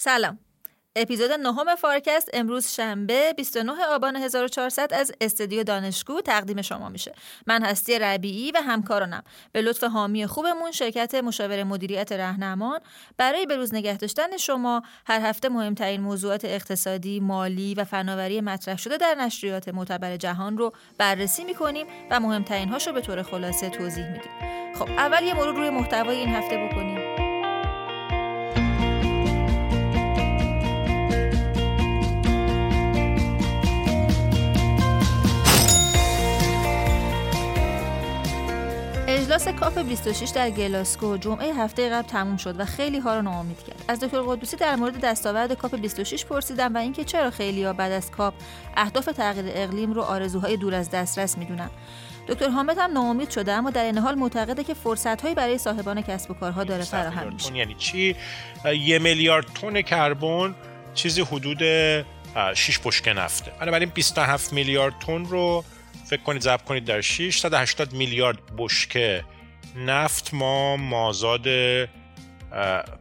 سلام اپیزود نهم فارکست امروز شنبه 29 آبان 1400 از استودیو دانشگو تقدیم شما میشه. من هستی ربیعی و همکارانم به لطف حامی خوبمون شرکت مشاور مدیریت رهنمان برای به روز نگه داشتن شما هر هفته مهمترین موضوعات اقتصادی، مالی و فناوری مطرح شده در نشریات معتبر جهان رو بررسی می‌کنیم و مهمترین هاشو به طور خلاصه توضیح میدیم. خب اول یه مرور روی محتوای این هفته بکنیم. اجلاس COP 26 در گلاسکو جمعه هفته قبل تموم شد و خیلی ها رو ناامید کرد. از دکتر قدوسی در مورد دستاورد COP 26 پرسیدم و اینکه چرا خیلی ها بعد از COP اهداف تغییر اقلیم رو آرزوهای دور از دسترس می‌دونن. دکتر حامد هم ناامید شده اما در عین حال معتقده که فرصتهایی برای صاحبان کسب و کارها داره فراهم میشه. یعنی چی؟ یه میلیارد تن کربن چیزی حدود 6 بشکه نفته. بنابراین 27 میلیارد تن رو فکر کنید ضرب کنید در 680 میلیارد بشکه نفت ما مازاد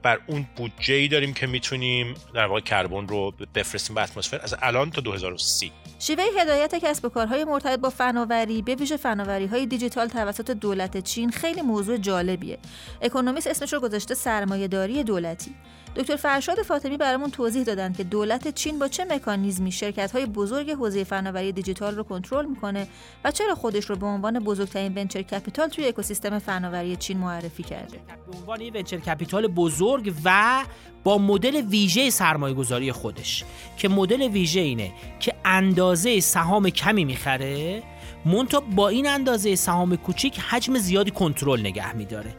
بر اون بودجه ای داریم که می‌تونیم در واقع کربن رو بفرستیم به اتمسفر. از الان تا 2030 شیوه هدایت کسب و کارهای مرتبط با فناوری به ویژه فناوری های دیجیتال توسط دولت چین خیلی موضوع جالبیه. اکونومیست اسمش رو گذاشته سرمایهداری دولتی. دکتر فرشاد فاطمی برامون توضیح دادند که دولت چین با چه مکانیزمی شرکت های بزرگ حوزه فناوری دیجیتال رو کنترل می‌کنه و چرا خودش رو به عنوان بزرگترین venture capital توی اکوسیستم فناوری چین معرفی کرده؟ به عنوان venture capital بزرگ و با مدل ویژه سرمایه گذاری خودش که مدل ویژه اینه که اندازه سهام کمی می‌خره منتها با این اندازه سهام کوچیک حجم زیادی کنترل نگه میداره.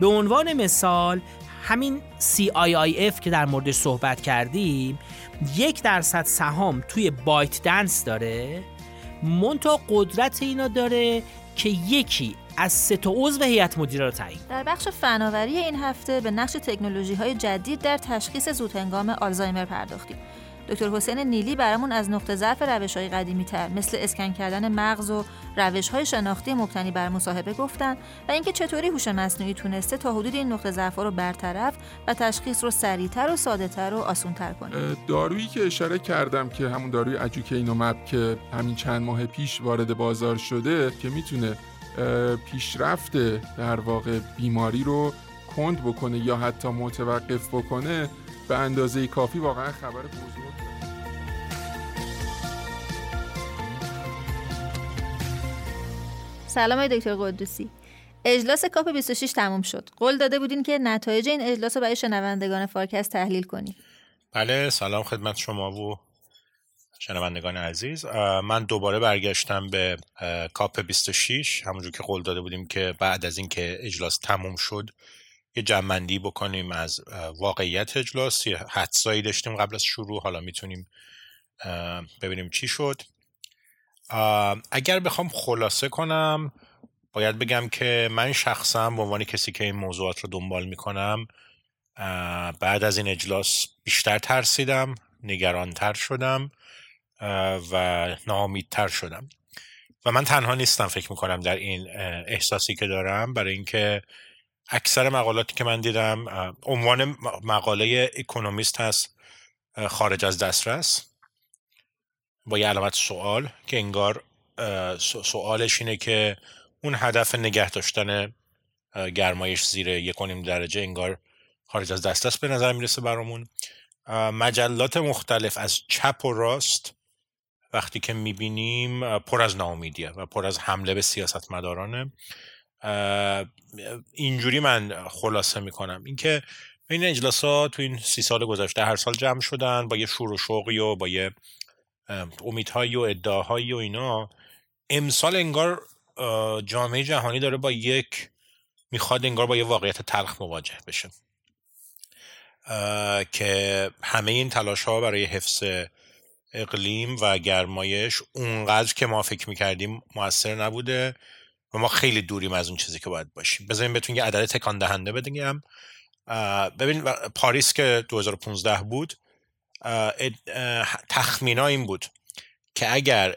به عنوان مثال همین CIIF که در موردش صحبت کردیم یک درصد سهام توی بایت دنس داره. مونتا قدرت اینا داره که یکی از سه تا عضو هیئت مدیره رو تعیین در بخش فناوری این هفته به نقش تکنولوژی های جدید در تشخیص زودهنگام آلزایمر پرداختیم. دکتر حسین نیلی برامون از نقطه ضعف روش های قدیمی تر مثل اسکن کردن مغز و روش های شناختی مبتنی بر مصاحبه گفتن و اینکه چطوری هوش مصنوعی تونسته تا حدود این نقطه ضعف رو برطرف و تشخیص رو سریعتر و سادهتر و آسونتر کنه. دارویی که اشاره کردم که همون داروی اجوکینومب که همین چند ماه پیش وارد بازار شده که می‌تونه پیشرفت در واقع بیماری رو کند بکنه یا حتی متوقف بکنه به اندازه کافی واقعا خبر بزرگ سلام دکتر قدوسی. اجلاس COP 26 تموم شد. قول داده بودین که نتایج این اجلاس رو برای شنوندگان Farcast تحلیل کنیم. بله سلام خدمت شما و شنوندگان عزیز. من دوباره برگشتم به COP 26 همونجور که قول داده بودیم که بعد از اینکه اجلاس تموم شد یه جمع‌بندی بکنیم از واقعیت اجلاس یه حدسایی داشتیم قبل از شروع حالا می‌تونیم ببینیم چی شد. اگر بخوام خلاصه کنم باید بگم که من شخصا به عنوان کسی که این موضوعات رو دنبال می‌کنم بعد از این اجلاس بیشتر ترسیدم نگرانتر شدم و ناامیدتر شدم. و من تنها نیستم فکر می‌کنم در این احساسی که دارم برای اینکه اکثر مقالاتی که من دیدم عنوان مقاله اکونومیست هست خارج از دسترس. با یه علامت سوال که انگار سوالش اینه که اون هدف نگه داشتن گرمایش زیر یک درجه انگار خارج از دسترس به نظر می‌رسه برامون. مجلات مختلف از چپ و راست وقتی که می‌بینیم پر از ناامیدیه و پر از حمله به سیاست مدارانه اینجوری من خلاصه می‌کنم. اینکه این اجلاس ها تو این سی سال گذشته هر سال جمع شدن با یه شور و شوقی و با یه امیدهایی و ادعاهایی و اینا امسال انگار جامعه جهانی داره با یک می‌خواد انگار با یه واقعیت تلخ مواجه بشه. که همه این تلاش ها برای حفظ اقلیم و گرمایش اونقدر که ما فکر می‌کردیم موثر نبوده. و ما خیلی دوریم از اون چیزی که باید باشیم. بذاریم بهتون یه عدد تکان دهنده بدیم ببین پاریس که 2015 بود تخمینا این بود که اگر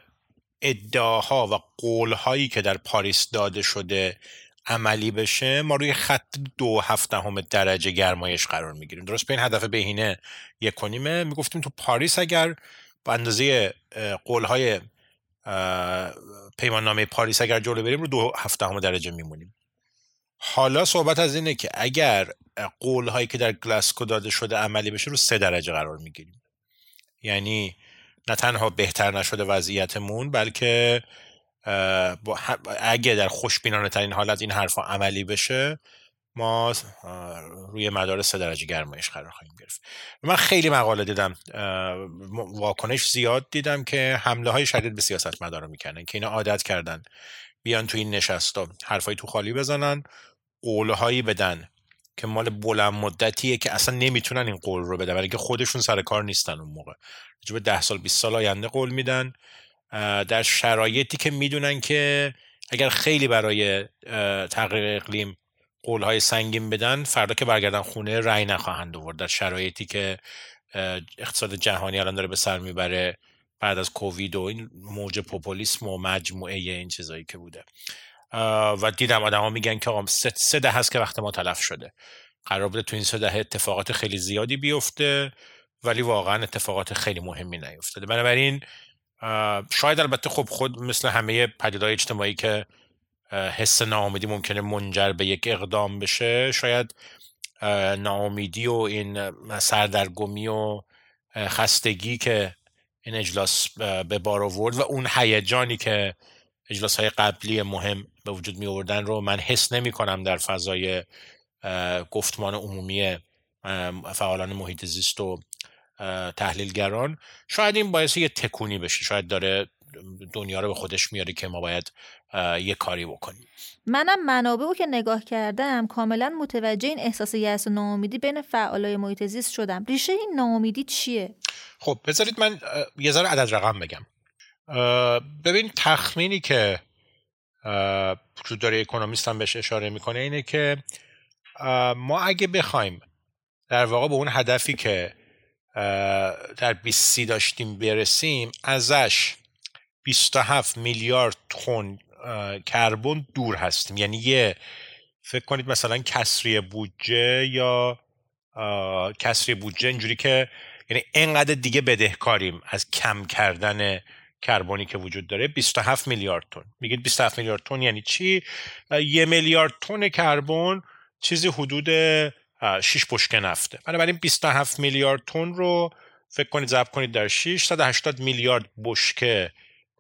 ادعاها و قولهایی که در پاریس داده شده عملی بشه ما روی خط دو و هفت دهم درجه گرمایش قرار می‌گیریم. درست؟ به این هدف بهینه یک و نیمه که می‌گفتیم تو پاریس اگر با اندازه قولهای پیمان نامه پاریس اگر جلو بریم رو دو و هفت دهم درجه میمونیم. حالا صحبت از اینه که اگر قول هایی که در گلاسکو داده شده عملی بشه رو سه درجه قرار می‌گیریم. یعنی نه تنها بهتر نشده وضعیتمون بلکه اگه در خوشبینانه ترین حالت این حرفا عملی بشه ما روی مدار سه درجه گرمایش قرار خواهیم گرفت. من خیلی مقاله دیدم واکنش زیاد دیدم که حمله های شدید به سیاست مدارا می‌کنن که اینا عادت کردن بیان تو این نشستا حرفای تو خالی بزنن قولهایی بدن که مال بلند مدتیه که اصلا نمی‌تونن این قول رو بدن برای که خودشون سر کار نیستن اون موقع. به ده سال 20 سال آینده قول میدن. در شرایطی که می‌دونن که اگر خیلی برای تغییر اقلیم قولهای سنگین بدن فردا که برگردن خونه رأی نخواهند آورد. در شرایطی که اقتصاد جهانی الان داره به سر می‌بره بعد از کووید و این موج پوپولیسم و مجموعه این چیزایی که بوده. و دیدم آدما میگن که آقا سه ده هست که وقت ما تلف شده. قرار بوده تو این سه ده اتفاقات خیلی زیادی بیفته ولی واقعا اتفاقات خیلی مهمی نیفتاده. بنابراین شاید البته خب خود مثل همه پدیدهای اجتماعی که حس ناامیدی ممکنه منجر به یک اقدام بشه. شاید ناامیدی و این سردرگمی و خستگی که این اجلاس به بار آورد و اون هیجانی که اجلاس های قبلی مهم به وجود می آوردن رو من حس نمی کنم در فضای گفتمان عمومی فعالان محیط زیست و تحلیلگران. شاید این باعث یه تکونی بشه. شاید داره دنیا رو به خودش میاره که ما باید یه کاری بکنیم. منم منابع رو که نگاه کردم کاملا متوجه این احساس یأس و ناامیدی بین فعالای محیط زیست شدم. ریشه این ناامیدی چیه؟ خب بذارید من یه ذره عدد رقم بگم. ببین تخمینی که تو داره اکونومیست هم بهش اشاره می‌کنه اینه که ما اگه بخوایم در واقع به اون هدفی که در 20 داشتیم برسیم ازش 27 میلیارد تن کربن دور هستیم. یعنی یه فکر کنید مثلا کسری بودجه یا کسری بودجه اینجوری که یعنی اینقدر دیگه بدهکاریم از کم کردن کربنی که وجود داره. 27 میلیارد تن. میگید 27 میلیارد تن یعنی چی؟ یه میلیارد تن کربن چیزی حدود 6 بشکه نفته. بنابراین 27 میلیارد تن رو فکر کنید ضرب کنید در 6 180 میلیارد بشکه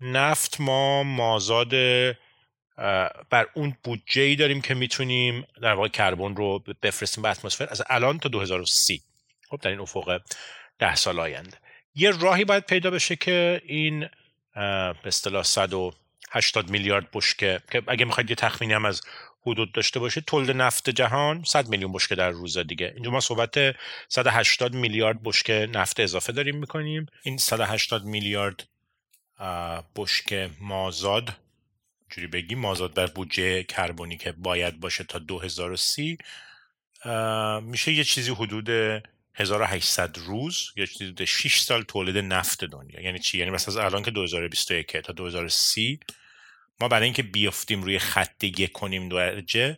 نفت ما مازاد بر اون بودجه ای داریم که می‌تونیم در واقع کربن رو بفرستیم به اتمسفر از الان تا 2030 خب در این افق ده سال آینده. یه راهی باید پیدا بشه که این به اصطلاح 180 میلیارد بشکه که اگه می‌خواید یه تخمینی هم از حدود داشته باشه تولید نفت جهان 100 میلیون بشکه در روز دیگه. اینجا ما صحبت 180 میلیارد بشکه نفت اضافه داریم می‌کنیم. این 180 میلیارد بشکه مازاد جوری بگیم؟ مازاد بر بودجه کربنی که باید باشه تا 2030 میشه یه چیزی حدود 1800 روز یا حدود 6 سال تولید نفت دنیا. یعنی چی؟ یعنی مثلا الان که 2021 تا 2030 ما برای اینکه بیافتیم روی خط یک کنیم درجه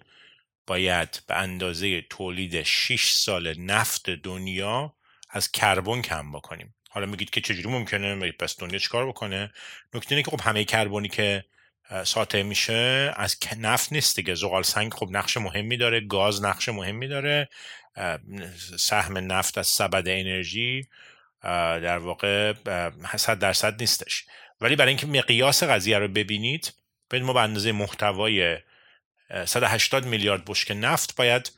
باید به اندازه تولید 6 سال نفت دنیا از کربن کم بکنیم. حالا میگید که چجوری ممکنه پس دنیا چیکار بکنه؟ نکته اینه که خب همه کربنی که ساطع میشه از نفت نیست دیگه. زغال سنگ خب نقش مهمی داره گاز نقش مهمی داره. سهم نفت از سبد انرژی در واقع صد درصد نیستش. ولی برای اینکه مقیاس قضیه رو ببینید ببینید ما به اندازه محتوای 180 میلیارد بشک نفت باید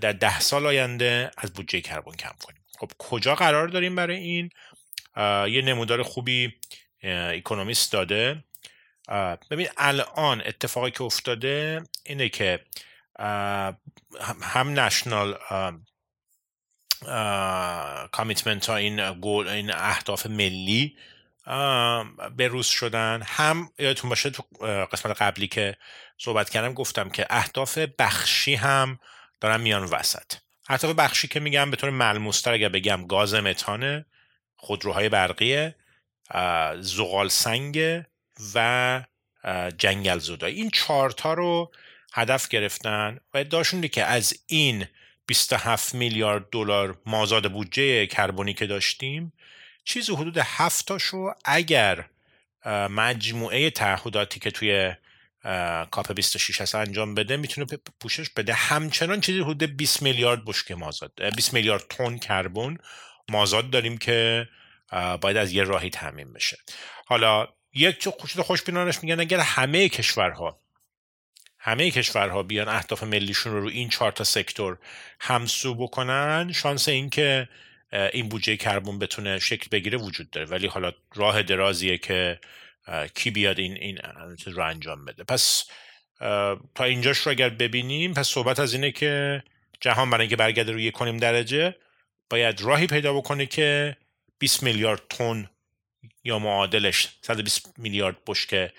در ده سال آینده از بودجه کربن کم کنیم. خب کجا قرار داریم برای این؟ یه نمودار خوبی اکونومیست داده. ببین الان اتفاقی که افتاده اینه که هم نشنال کامیتمنت ها این گول این اهداف ملی به روز شدن. هم یادتون باشه تو قسمت قبلی که صحبت کردم گفتم که اهداف بخشی هم دارن میان وسط. اهداف بخشی که میگم به طور ملموستر اگر بگم گاز متانه خودروهای برقیه زغال سنگ و جنگل زودایی این چارتا رو هدف گرفتن و ادعاشون که از این 27 میلیارد دلار مازاد بودجه کربنی که داشتیم چیزی حدود هفت تاشو اگر مجموعه تعهداتی که توی کاپ 26 هست انجام بده می‌تونه پوشش بده. همچنان چیزی حدود 20 میلیارد بشکه مازاد 20 میلیارد تن کربن مازاد داریم که باید از یه راهی تامین بشه. حالا یک چیز خوشبینانش میگن اگر همه کشورها همه کشورها بیان اهداف ملیشون رو رو این چهار تا سکتور همسو بکنن شانس اینکه این بودجه کربن بتونه شکل بگیره وجود داره. ولی حالا راه درازیه که کی بیاد این این رو انجام بده. پس تا اینجاش رو اگر ببینیم پس صحبت از اینه که جهان برای اینکه برگرده روی کنیم درجه باید راهی پیدا بکنه که 20 میلیارد تن یا معادلش 120 میلیارد بشک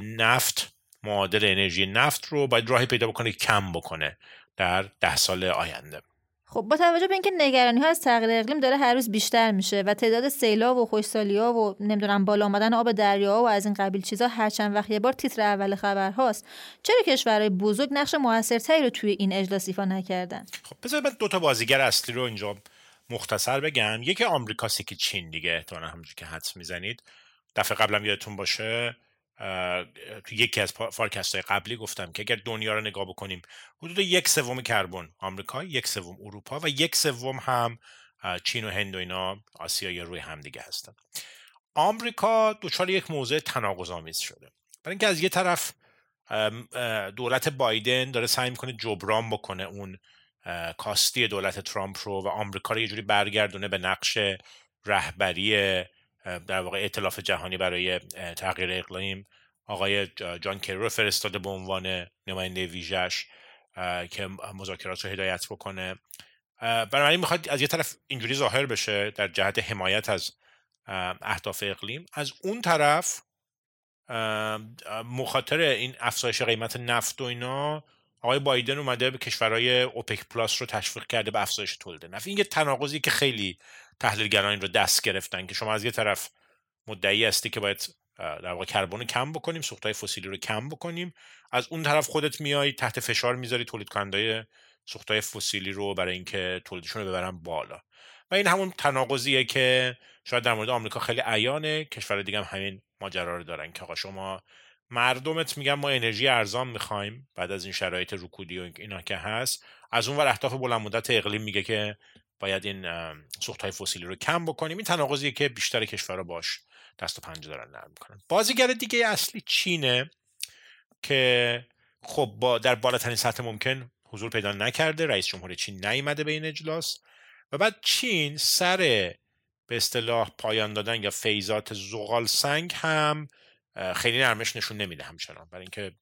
نفت معادل انرژی نفت رو باید راهی پیدا بکنه کم بکنه در ده سال آینده. خب با توجه به اینکه نگرانی ها از تغییر اقلیم داره هر روز بیشتر میشه و تعداد سیلاب و خوشسالی ها و نمی‌دونم بالا آمدن آب دریا و از این قبیل چیزا هر چند وقت یه بار تیتر اول خبر هاست چرا کشورهای بزرگ نقش موثرتری رو توی این اجلاس ایفا نکردن؟ خب بذار من دو تا بازیگر اصلی رو اینجا مختصر بگم. یکی آمریکاست که چین دیگه احتمالاً همونجوری که حدس می‌زنید. دفعه قبلم یادتون باشه تو یکی از فارکست های قبلی گفتم که اگر دنیا رو نگاه بکنیم حدود یک سوم کربن آمریکا یک سوم اروپا و یک سوم هم چین و هند و اینا آسیا روی همدیگه هستن. آمریکا دچار یک موضوع تناقض‌آمیز شده. برای اینکه از یه طرف دولت بایدن داره سعی می‌کنه جبران بکنه اون کاستی دولت ترامپ رو و آمریکا رو یه جوری برگردونه به نقش رهبری در واقع اطلاف جهانی برای تغییر اقلیم. آقای جان کری رو فرستاده به عنوان نماینده ویژش که مذاکرات رو هدایت بکنه. بنابراین می‌خواد از یه طرف اینجوری ظاهر بشه در جهت حمایت از اهداف اقلیم از اون طرف مخاطر این افزایش قیمت نفت و اینا آقای بایدن اومده به کشورهای اوپک پلاس رو تشویق کرده به افزایش تولید نفت. این یه تناقضی که خیلی تحلیلگران این رو دست گرفتن که شما از یه طرف مدعی هستی که باید در واقع کربن کم بکنیم سوختهای فسیلی رو کم بکنیم از اون طرف خودت میای تحت فشار می‌ذاری تولید کننده سوختهای فسیلی رو برای اینکه تولیدشون رو ببرن بالا. و این همون تناقضیه که شاید در مورد آمریکا خیلی عیانه کشور دیگه هم همین ماجرا رو دارن که آقا شما مردمت میگن ما انرژی ارزان می‌خوایم بعد از این شرایط رکودی و اینا که هست از اون ور اهداف بلند مدت اقلیم میگه که باید این سوخت های فسیلی رو کم بکنیم. این تناقضیه که بیشتر کشورها باش دست و پنجه دارن نرم می‌کنن. بازیگر دیگه اصلی چینه که خب با در بالاترین سطح ممکن حضور پیدا نکرده. رئیس جمهور چین نیامده به این اجلاس. و بعد چین سر به اصطلاح پایان دادن یا فیضات زغال سنگ هم خیلی نرمش نشون نمیده همچنان. برای اینکه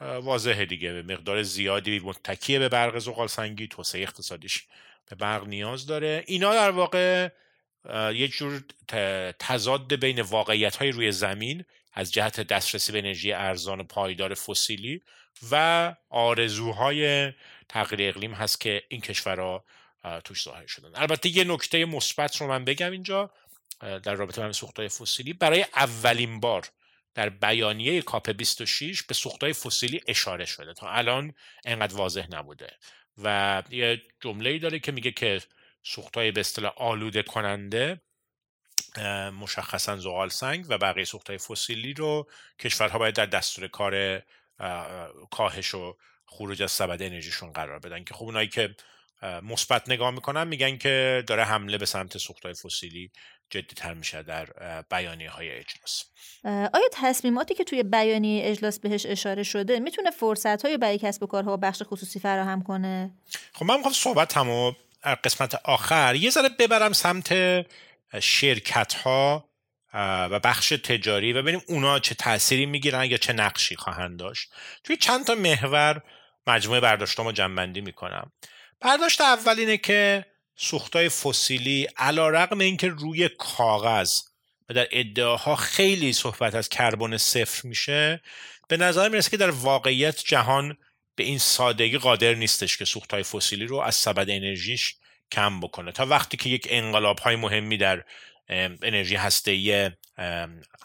واضحه دیگه. به مقدار زیادی متکیه به برق زغال سنگی توسعه اقتصادیش. به برق نیاز داره. اینا در واقع یک جور تضاد بین واقعیت های روی زمین از جهت دسترسی به انرژی ارزان و پایدار فسیلی و آرزوهای تغییر اقلیم هست که این کشورها توش ظاهر شدن. البته یه نکته مثبت رو من بگم اینجا در رابطه با سوختهای فسیلی. برای اولین بار در بیانیه کاپ 26 به سوختهای فسیلی اشاره شده. تا الان انقدر واضح نبوده. و یه جمله داره که میگه که سوختهای به اصطلاح آلوده کننده مشخصا زغال سنگ و بقیه سوختهای فسیلی رو کشورها باید در دستور کار کاهش و خروج از سبد انرژیشون قرار بدن که خب اونایی که مثبت نگاه می‌کنن میگن که داره حمله به سمت سوختهای فسیلی تر میشه در بیانیه های اجلاس. آیا تصمیماتی که توی بیانیه اجلاس بهش اشاره شده می‌تونه فرصت های برای کسب و کارها و بخش خصوصی فراهم کنه؟ خب من می‌خوام صحبت همو قسمت آخر یه ذره ببرم سمت شرکت ها و بخش تجاری و ببینیم اونا چه تأثیری می‌گیرن یا چه نقشی خواهند داشت. توی چند تا محور مجموعه برداشتامو جنبندی می‌کنم. برداشت اول اینه که سوختای فسیلی علا رقم اینکه روی کاغذ و در ادعاها خیلی صحبت از کربن صفر میشه به نظر می‌رسه که در واقعیت جهان به این سادگی قادر نیستش که سوختهای فسیلی رو از سبد انرژیش کم بکنه. تا وقتی که یک انقلاب های مهمی در انرژی هسته‌ای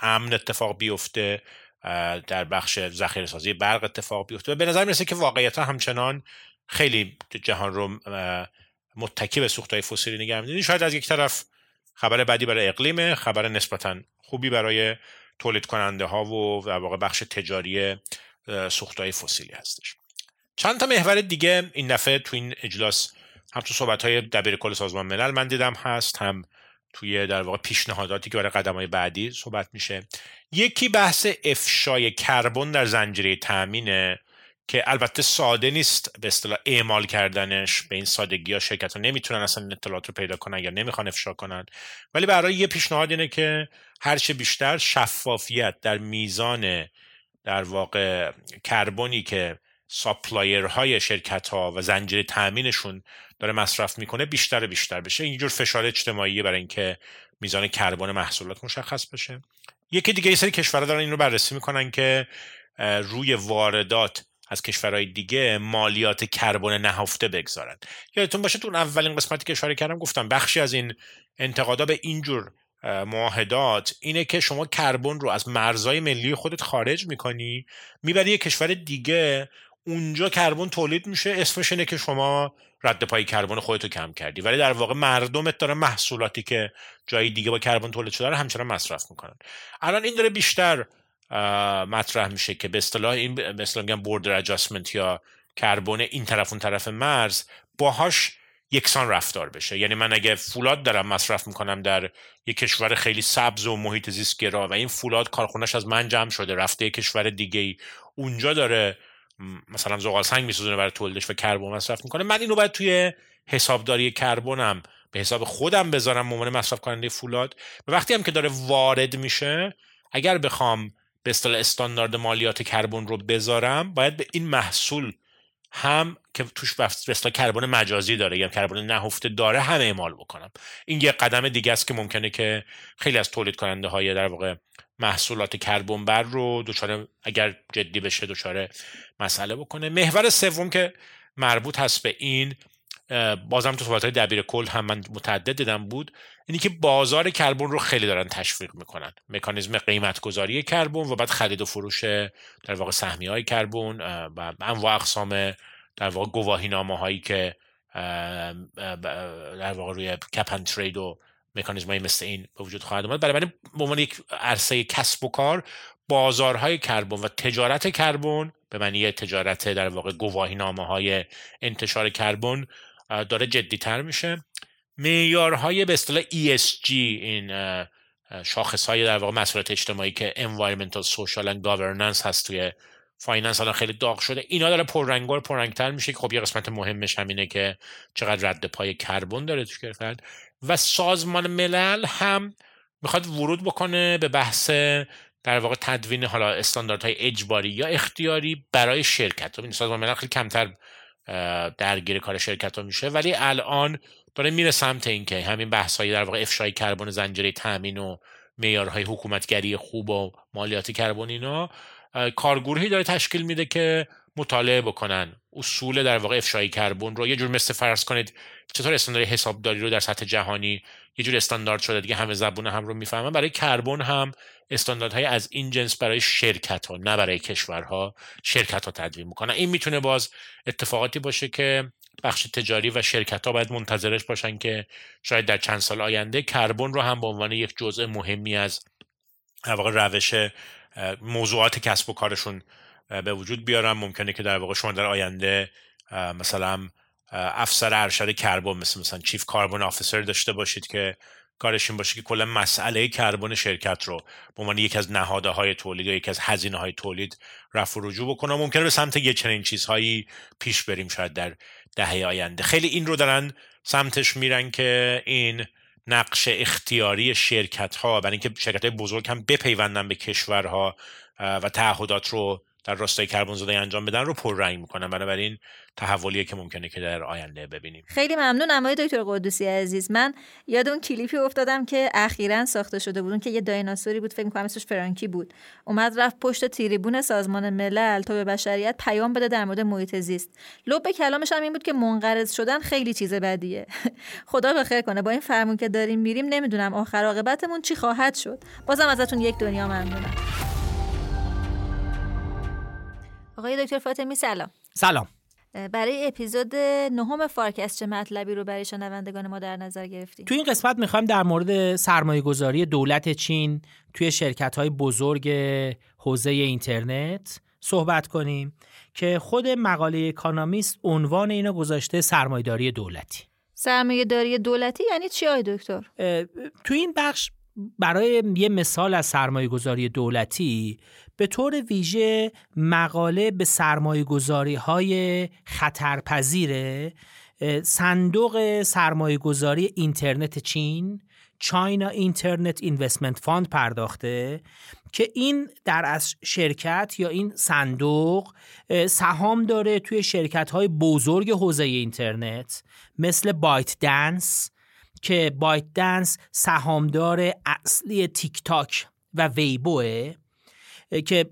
امن اتفاق بیفته در بخش ذخیره سازی برق اتفاق بیفته و به نظر می‌رسه که واقعیت همچنان خیلی جهان رو متکی به سوختهای فسیلی نگه می‌دونی شاید از یک طرف خبر بدی برای اقلیم خبر نسبتا خوبی برای تولید کننده ها و در واقع بخش تجاری سوختهای فسیلی هستش. چند تا محور دیگه این دفعه تو این اجلاس هم تو صحبت های دبیر کل سازمان ملل من دیدم هست هم توی در واقع پیشنهاداتی که برای قدم های بعدی صحبت میشه. یکی بحث افشای کربن در زنجیره تامینه که البته ساده نیست به اصطلاح اعمال کردنش به این سادگی ها شرکت ها نمی‌تونن اصلا اطلاعات رو پیدا کنن یا نمی‌خوان افشا کنن. ولی برای یه پیشنهاد اینه که هرچه بیشتر شفافیت در میزان در واقع کربنی که supplier های شرکت ها و زنجیره تامینشون داره مصرف می‌کنه بیشتر و بیشتر بشه. اینجور فشار اجتماعی برای اینکه میزان کربن محصولات مشخص بشه. یکی دیگه یه سری کشورها دارن این رو بررسی می‌کنن که روی واردات از کشورهای دیگه مالیات کربن نهفته بگذارن. یادتون باشه تو اولین قسمتی که اشاره کردم گفتم بخشی از این انتقادا به اینجور معاهدات اینه که شما کربن رو از مرزهای ملی خودت خارج می‌کنی می‌بری یه کشور دیگه اونجا کربن تولید میشه اسمش اینه که شما رد پای کربن خودتو کم کردی. ولی در واقع مردمت داره محصولاتی که جای دیگه با کربن تولید شده رو همچنان مصرف می‌کنن. الان این داره بیشتر مطرح میشه که به اصطلاح این اصطلاح میگن بوردر ادجاستمنت یا کربن این طرف اون طرف مرز باهاش یکسان رفتار بشه. یعنی من اگه فولاد دارم مصرف می‌کنم در یک کشور خیلی سبز و محیط زیست گرا و این فولاد کارخونش از من جمع شده رفته یک کشور دیگه ای اونجا داره مثلا زغال سنگ میسوزونه برای تولیدش و کربن مصرف می‌کنه من اینو باید توی حسابداری کربنم به حساب خودم بذارم به عنوان مصرف کننده فولاد. و وقتی هم که داره وارد میشه اگر بخوام به اصطلاح استاندارد مالیات کربن رو بذارم باید به این محصول هم که توش اصطلاح کربن مجازی داره یا کربن نهفته داره هم اعمال بکنم. این یه قدم دیگه است که ممکنه که خیلی از تولید کننده های در واقع محصولات کربن بر رو دچار اگر جدی بشه دچار مسئله بکنه. محور سوم که مربوط هست به این بازم تو صحبت های دبیر کل هم من متعدد دیدم بود اینی که بازار کربن رو خیلی دارن تشویق می‌کنن. مکانیزم قیمت گذاری کربن و بعد خرید و فروش در واقع سهمی های کربن و انواع اقسام در واقع گواهی نامه هایی که در واقع روی کپ ترید و مکانیزم های مثل این به وجود خواهد اومد. من به عنوان یک عرصه کسب و کار بازارهای کربن و تجارت کربن به معنی تجارت در واقع گواهی نامه های انتشار کربن داره جدیتر میشه. معیارهای به اصطلاح ESG این شاخص های در واقع مسئولیت اجتماعی که environmental social and governance هست توی finance الان خیلی داغ شده. اینا داره پررنگ‌تر و پررنگتر میشه. که خب یه قسمت مهمش همینه که چقدر رد پای کربن داره توش کرد و سازمان ملل هم می‌خواد ورود بکنه به بحث در واقع تدوین حالا استانداردهای اجباری یا اختیاری برای شرکت. این سازمان ملل خیلی کمتر درگیر کار شرکت ها میشه. ولی الان داره میره سمت اینکه همین بحث های در واقع افشای کربن زنجیره تامین و معیارهای حکومتگری خوب و مالیات کربن اینا کارگروهی داره تشکیل میده که مطالعه بکنن. اصول در واقع افشای کربن رو یه جور مثل فرض کنید چطور استاندارد حسابداری رو در سطح جهانی یه جور استاندارد شده دیگه همه زبون هم رو می‌فهمن. برای کربن هم استانداردهای از این جنس برای شرکت ها نه برای کشورها شرکت ها تدوین می‌کنن. این می‌تونه باز اتفاقاتی باشه که بخش تجاری و شرکت ها باید منتظرش باشن که شاید در چند سال آینده کربن رو هم به عنوان یک جزء مهمی از واقع روش موضوعات کسب و کارشون به وجود بیارن. ممکنه که در واقع شما در آینده مثلا افسر ارشد کربن مثل مثلا چیف کاربن آفیسر داشته باشید که کارش این باشه که کلا مسئله کربن شرکت رو به عنوان یکی از نهاده های تولید یا یکی از هزینه های تولید رفع و رجوع بکنه. ممکنه به سمت یه چنین چیزهایی پیش بریم شاید در دهه آینده. خیلی این رو دارن سمتش میرن که این نقش اختیاری شرکت ها برای اینکه شرکت های بزرگ هم بپیوندن به کشورها و تعهدات رو در راستای کربن زدایی انجام بدن رو پررنگ می‌کنن. بنابراین تحولیه که ممکنه که در آینده ببینیم. خیلی ممنون. آقای دکتر قدوسی عزیز من یاد اون کلیپی افتادم که اخیرا ساخته شده بود. که یه دایناسوری بود فکر می‌کنم اسمش فرانکی بود. اومد رفت پشت تریبون سازمان ملل تا به بشریت پیام بده در مورد محیط زیست. لب کلامش هم این بود که منقرض شدن خیلی چیز بدیه. خدا بخیر کنه. با این فرمون که داریم میریم نمی‌دونم آخر عاقبتمون چی خواهد شد. بازم ازتون یک دنیا ممنونم. آقای دکتر فاطمی سلام. سلام. برای اپیزود نهم فارکست چه مطلبی رو برای شنوندگان ما در نظر گرفتیم تو این قسمت می‌خوایم در مورد سرمایه گذاری دولت چین توی شرکت های بزرگ حوزه اینترنت صحبت کنیم که خود مقاله اکانامیست عنوان اینو گذاشته سرمایهداری دولتی. سرمایهداری دولتی یعنی چی آقای دکتر؟ تو این بخش برای یه مثال از سرمایه گذاری دولتی به طور ویژه مقاله به سرمایه گذاری های خطرپذیر صندوق سرمایه گذاری اینترنت چین China Internet Investment Fund پرداخته که این در اصل شرکت یا این صندوق سهام داره توی شرکت های بزرگ حوزه اینترنت مثل ByteDance که ByteDance سهامدار اصلی تیک تاک و ویبوه. که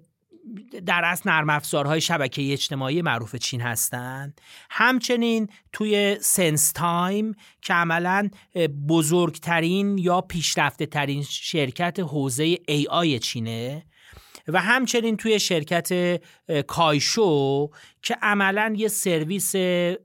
در اصل نرم افزارهای شبکه اجتماعی معروف چین هستند. همچنین توی SenseTime که عملا بزرگترین یا پیشرفته ترین شرکت حوزه AI چینه و همچنین توی شرکت Kuaishou که عملا یه سرویس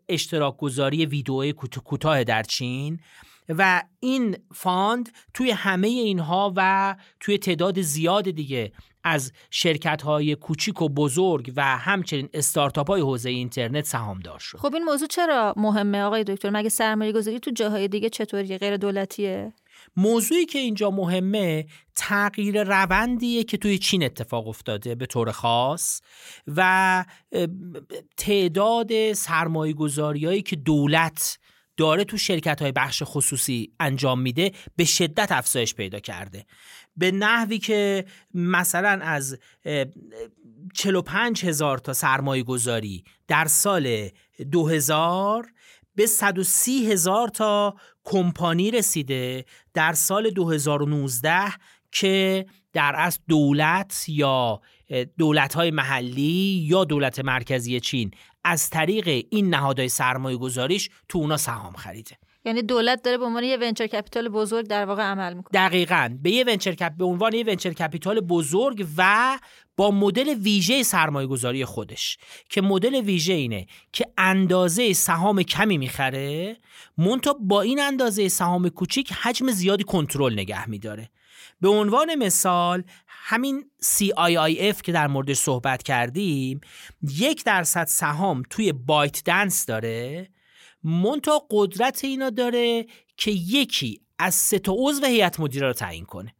اشتراک گذاری ویدئوی کوتاه در چین و این fund توی همه اینها و توی تعداد زیاد دیگه از شرکت های کوچیک و بزرگ و همچنین استارتاپ های حوزه اینترنت سهامدار شد. خب این موضوع چرا مهمه آقای دکتر؟ مگه سرمایه گذاری تو جاهای دیگه چطوری؟ غیر دولتیه؟ موضوعی که اینجا مهمه تغییر روندیه که توی چین اتفاق افتاده به طور خاص و تعداد سرمایه هایی که دولت داره تو شرکت های بخش خصوصی انجام میده به شدت افزایش پیدا کرده. به نحوی که مثلا از 45 هزار تا سرمایه گذاری در سال 2000 به 130 هزار تا کمپانی رسیده در سال 2019 که در اصل دولت یا دولت های محلی یا دولت مرکزی چین از طریق این نهادهای سرمایه گذاریش تو اونا سهام خریده. یعنی دولت داره به عنوان یه venture capital بزرگ در واقع عمل می‌کنه. دقیقا. به یه venture cap به عنوان یه venture capital بزرگ و با مدل ویژه سرمایه گذاری خودش. که مدل ویژه اینه که اندازه سهام کمی می‌خره مونتا با این اندازه سهام کوچیک حجم زیادی کنترل نگه میداره. به عنوان مثال همین CIIF که در موردش صحبت کردیم یک درصد سهام توی بایت دنس داره مونتا قدرت اینا داره که یکی از سه تا عضو هیئت مدیره رو تعیین کنه.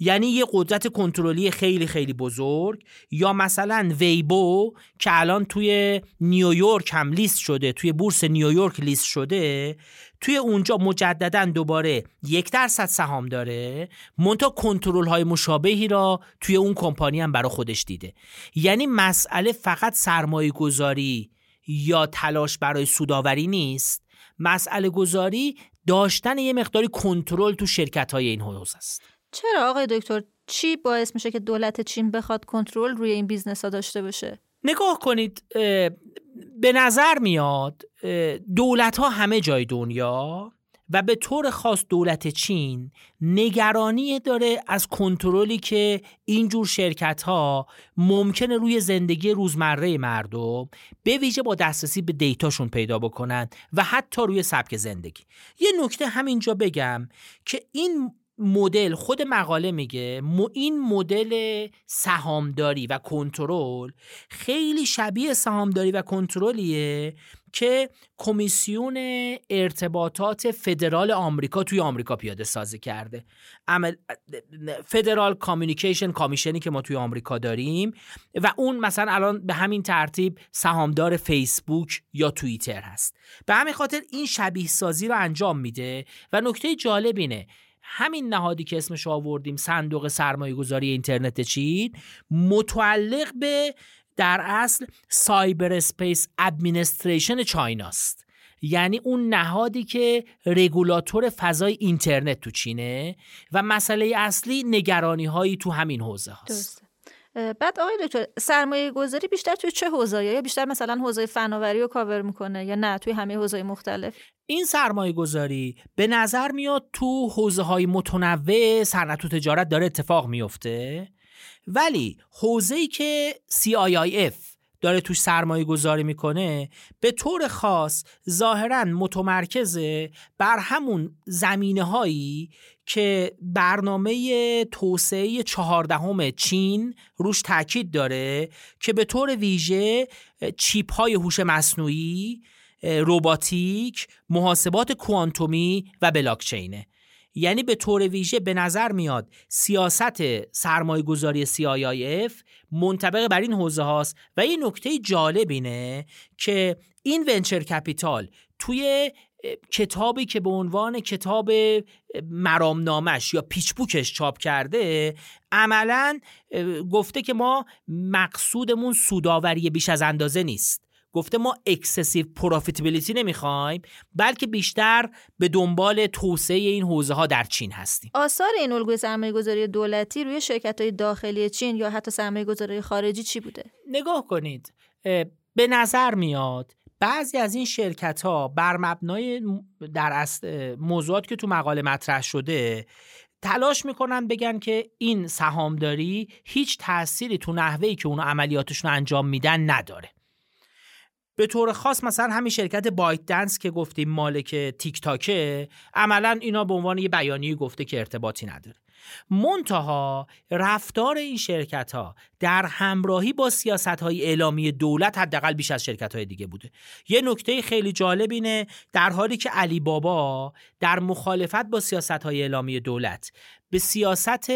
یعنی یه قدرت کنترلی خیلی خیلی بزرگ یا مثلا ویبو که الان توی نیویورک هم لیست شده توی بورس نیویورک لیست شده توی اونجا مجددا دوباره یک درصد سهام داره. مونتا کنترل های مشابهی را توی اون کمپانی هم برای خودش دیده. یعنی مسئله فقط سرمایه گذاری یا تلاش برای سوداوری نیست؟ مسئله گذاری داشتن یه مقداری کنترل تو شرکت های این حوزه است. چرا آقای دکتر؟ چی باعث میشه که دولت چین بخواد کنترل روی این business ها داشته باشه؟ نگاه کنید به نظر میاد دولت ها همه جای دنیا و به طور خاص دولت چین نگرانی داره از کنترلی که اینجور شرکت ها ممکنه روی زندگی روزمره مردم به ویژه با دسترسی به دیتاشون پیدا بکنن و حتی روی سبک زندگی. یه نکته همینجا بگم که این مدل خود مقاله میگه این مدل سهامداری و کنترل خیلی شبیه سهامداری و کنترلیه که کمیسیون ارتباطات فدرال آمریکا توی آمریکا پیاده سازی کرده. عمل فدرال کامیونیکیشن کامیشنی که ما توی آمریکا داریم و اون مثلا الان به همین ترتیب سهامدار فیسبوک یا توییتر هست. به همین خاطر این شبیه سازی رو انجام میده و نکته جالب اینه همین نهادی که اسمش آوردیم صندوق سرمایه گذاری اینترنت چین متعلق به در اصل Cyberspace Administration China ست. یعنی اون نهادی که رگولاتور فضای اینترنت تو چینه و مسئله اصلی نگرانی هایی تو همین حوزه هاست. بعد آقای دکتر سرمایه گذاری بیشتر توی چه حوزه یا بیشتر مثلا حوزه فناوری رو کاور می‌کنه یا نه؟ توی همه حوزه مختلف؟ این سرمایه گذاری به نظر میاد تو حوزه های متنوع صنعت و تجارت داره اتفاق میفته. ولی حوزه‌ای که CIIF داره توش سرمایه گذاری می‌کنه به طور خاص ظاهرا متمرکزه بر همون زمینه هایی که برنامه توسعه چهاردهم چین روش تاکید داره که به طور ویژه چیپ های هوش مصنوعی روباتیک محاسبات کوانتومی و بلاکچینه. یعنی به طور ویژه به نظر میاد سیاست سرمایه گذاری CIIF منطبق بر این حوزه هاست و این نکته جالب اینه که این venture capital توی کتابی که به عنوان کتاب مرامنامش یا pitch book ش چاپ کرده عملا گفته که ما مقصودمون سوداوری بیش از اندازه نیست. گفته ما excessive profitability نمی‌خوایم بلکه بیشتر به دنبال توسعه این حوزه ها در چین هستیم آثار این الگوی سرمایه گذاری دولتی روی شرکت های داخلی چین یا حتی سرمایه گذاری خارجی چی بوده؟ نگاه کنید به نظر میاد بعضی از این شرکت ها بر مبنای در موضوعات که تو مقاله مطرح شده تلاش می‌کنن بگن که این سهامداری هیچ تأثیری تو نحوهی که اونو عملیاتشون انجام میدن نداره به طور خاص مثلا همین شرکت بایت دنس که گفتیم مالک تیک تاکه عملا اینا به عنوان یه بیانیه گفته که ارتباطی نداره. منتها رفتار این شرکت ها در همراهی با سیاست های اعلامی دولت حداقل بیش از شرکت های دیگه بوده. یه نکته خیلی جالب اینه در حالی که علی بابا در مخالفت با سیاست های اعلامی دولت به سیاست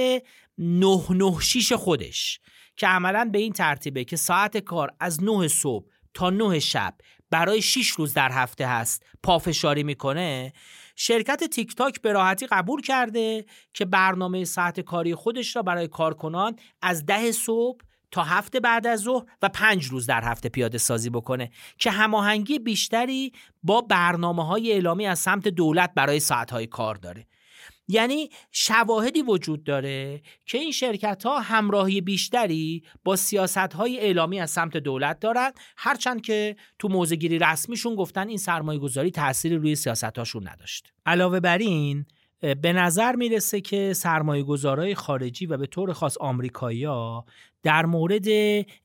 996 خودش که عملا به این ترتیبه که ساعت کار از 9 صبح تا 9 شب. برای 6 روز در هفته هست. پافشاری می‌کنه. شرکت تیک تاک به راحتی قبول کرده که برنامه ساعت کاری خودش را برای کارکنان از ده صبح تا هفته بعد از ظهر و پنج روز در هفته پیاده سازی بکنه. که هماهنگی بیشتری با برنامه های اعلامی از سمت دولت برای ساعت های کار داره. یعنی شواهدی وجود داره که این شرکت ها همراهی بیشتری با سیاست های اعلامی از سمت دولت دارند هرچند که تو موزگیری رسمیشون گفتن این سرمایه گذاری تأثیری روی سیاست هاشون نداشت. علاوه بر این به نظر می‌رسه که سرمایه گذارای خارجی و به طور خاص آمریکایی در مورد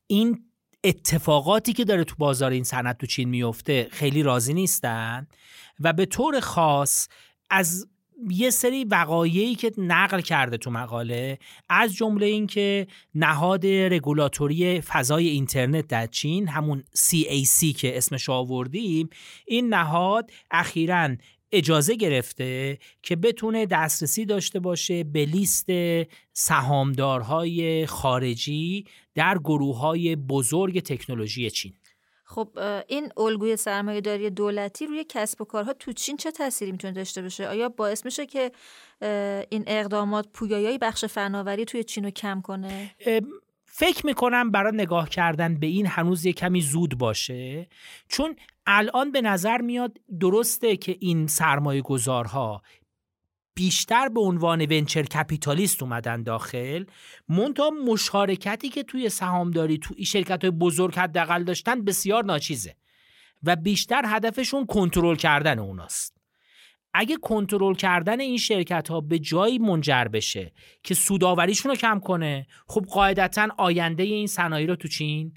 این اتفاقاتی که داره تو بازار این صنعت تو چین میفته خیلی راضی نیستن و به طور خاص از یه سری وقایعی که نقل کرده تو مقاله از جمله اینکه نهاد رگولاتوری فضای اینترنت در چین همون CAC که اسمش آوردیم این نهاد اخیرا اجازه گرفته که بتونه دسترسی داشته باشه به لیست سهامدارهای خارجی در گروه های بزرگ تکنولوژی چین. خب این الگوی سرمایه داری دولتی روی کسب و کارها تو چین چه تأثیری می‌تونه داشته باشه؟ آیا باعث میشه که این اقدامات پویایی بخش فناوری توی چین رو کم کنه؟ فکر می‌کنم برای نگاه کردن به این هنوز یه کمی زود باشه چون الان به نظر میاد درسته که این سرمایه گذارها بیشتر به عنوان ونچر کپیتالیست اومدن داخل مونتا مشارکتی که توی سهامداری توی شرکت های بزرگ حداقل داشتن بسیار ناچیزه و بیشتر هدفشون کنترل کردن اوناست. اگه کنترل کردن این شرکت ها به جایی منجر بشه که سوداوریشون رو کم کنه خب قاعدتا آینده این صنایع رو تو چین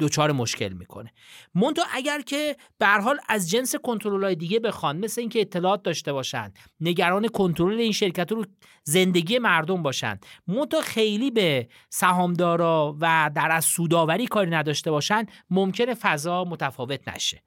دچار مشکل می‌کنه. مونتا اگر که به حال از جنس کنترل های دیگه بخوان مثل اینکه اطلاعات داشته باشن نگران کنترل این شرکت رو زندگی مردم باشن مونتا خیلی به سهامدارا و در از سوداوری کاری نداشته باشن ممکنه فضا متفاوت نشه.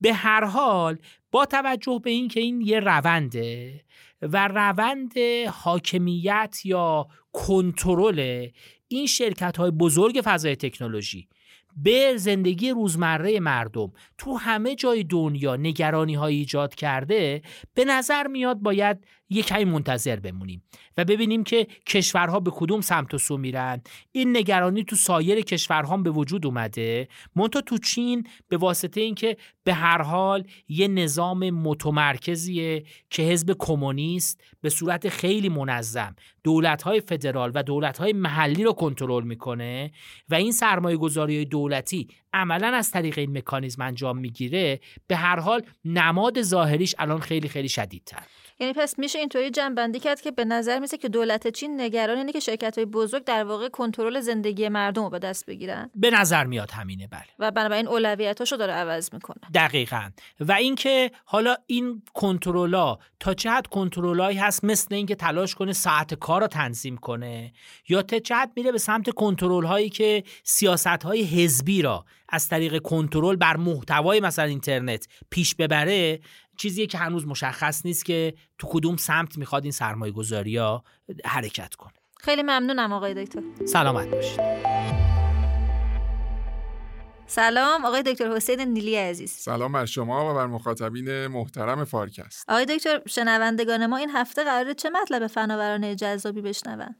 به هر حال با توجه به اینکه این یه رونده و روند حاکمیت یا کنترل این شرکت های بزرگ فضای تکنولوژی به زندگی روزمره مردم. تو همه جای دنیا نگرانی های ایجاد کرده به نظر میاد باید یک کمی منتظر بمونیم و ببینیم که کشورها به کدوم سمت و سو میرن. این نگرانی تو سایر کشورها به وجود اومده. مونتا تو چین به واسطه اینکه به هر حال یه نظام متمرکزیه که حزب کمونیست به صورت خیلی منظم دولت‌های فدرال و دولت‌های محلی رو کنترل می‌کنه و این سرمایه گذاری دولتی عملا از طریق این مکانیزم انجام می‌گیره. به هر حال نماد ظاهریش الان خیلی خیلی شدیدتر. یعنی پس میشه اینطوری جنبندی کرد که به نظر میسه که دولت چین نگران اینه که شرکت های بزرگ در واقع کنترل زندگی مردم رو به دست بگیرن. به نظر میاد همینه بله. و بنابراین اولویتاشو داره عوض می‌کنه. دقیقا. و اینکه حالا این کنترلا تا چه حد کنترلایی هست مثل اینکه تلاش کنه ساعت کار رو تنظیم کنه یا تا چه حد میره به سمت کنترل هایی که سیاست های حزبی را از طریق کنترل بر محتوای مثلا اینترنت پیش ببره چیزیه که هنوز مشخص نیست که تو کدوم سمت می‌خواد این سرمایه گذاری ها حرکت کنه. خیلی ممنونم آقای دکتر. سلامت باشید. سلام آقای دکتر حسین نیلی عزیز. سلام بر شما و بر مخاطبین محترم فارکست آقای دکتر شنوندگان ما این هفته قراره چه مطلب فناورانه جذابی بشنون؟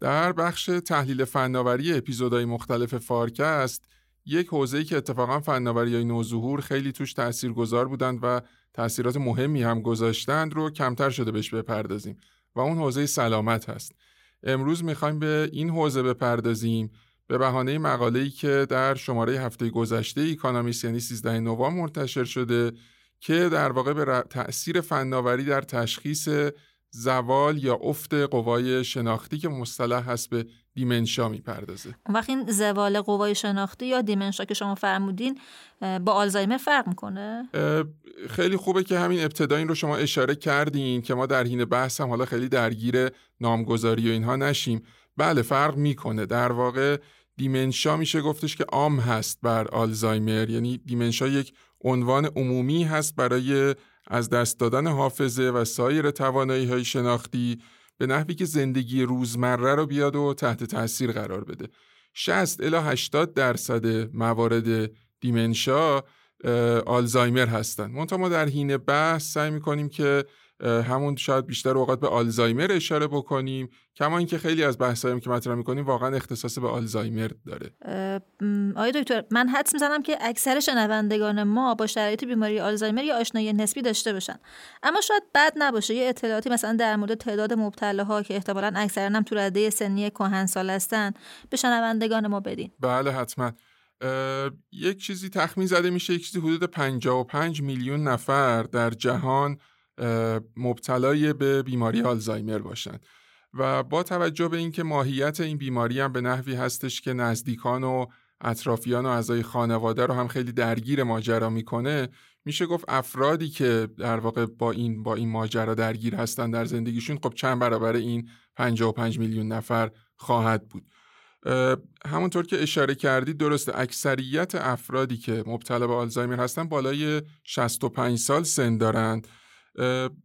در بخش تحلیل فناوری اپیزودهای مختلف فارکست یک حوزه‌ای که اتفاقا فناوری های نوظهور خیلی توش تاثیرگذار بودند و تاثیرات مهمی هم گذاشتند رو کمتر شده بهش بپردازیم و اون حوزه سلامت هست. امروز می‌خوایم به این حوزه بپردازیم به بهانه مقاله‌ای که در شماره هفته گذشته Economist یعنی 13 نوامبر منتشر شده که در واقع به تأثیر فناوری در تشخیص زوال یا افت قوای شناختی که مصطلح هست به دیمنشا می‌پردازه. اون وقت این زوال قوای شناختی یا دیمنشا که شما فرمودین با آلزایمر فرق می‌کنه؟ خیلی خوبه که همین ابتدا این رو شما اشاره کردین که ما در حین بحث هم حالا خیلی درگیر نامگذاری و اینها نشیم. بله فرق می‌کنه. در واقع دیمنشا میشه گفتش که عام هست بر آلزایمر یعنی دیمنشا یک عنوان عمومی هست برای از دست دادن حافظه و سایر توانایی های شناختی به نحوی که زندگی روزمره رو بیاد و تحت تاثیر قرار بده. 60 الی 80 درصد موارد دیمنشا آلزایمر هستن. منتها ما در حین بحث سعی می‌کنیم که همون شاید بیشتر اوقات به آلزایمر اشاره بکنیم. کما اینکه خیلی از بحثایی که مطرح می‌کنیم واقعا اختصاص به آلزایمر داره. آقای دکتر من حدس می‌زنم که اکثر شنوندگان ما با شرایط بیماری آلزایمر یا آشنایی نسبی داشته باشن. اما شاید بد نباشه. یه اطلاعاتی مثلا در مورد تعداد مبتلاها که احتمالا اکثرا هم تو رده سنی کهنسال هستن به شنوندگان ما بدین. بله حتما. یک چیزی تخمین زده میشه. یک چیزی حدود 55 میلیون نفر در جهان مبتلای به بیماری آلزایمر باشند. و با توجه به اینکه ماهیت این بیماری هم به نحوی هستش که نزدیکان و اطرافیان و اعضای خانواده رو هم خیلی درگیر ماجرا می‌کنه میشه گفت افرادی که در واقع با این با این ماجرا درگیر هستن در زندگیشون خب چند برابر این 55 میلیون نفر خواهد بود. همونطور که اشاره کردید درسته اکثریت افرادی که مبتلا به آلزایمر هستن بالای 65 سال سن دارند.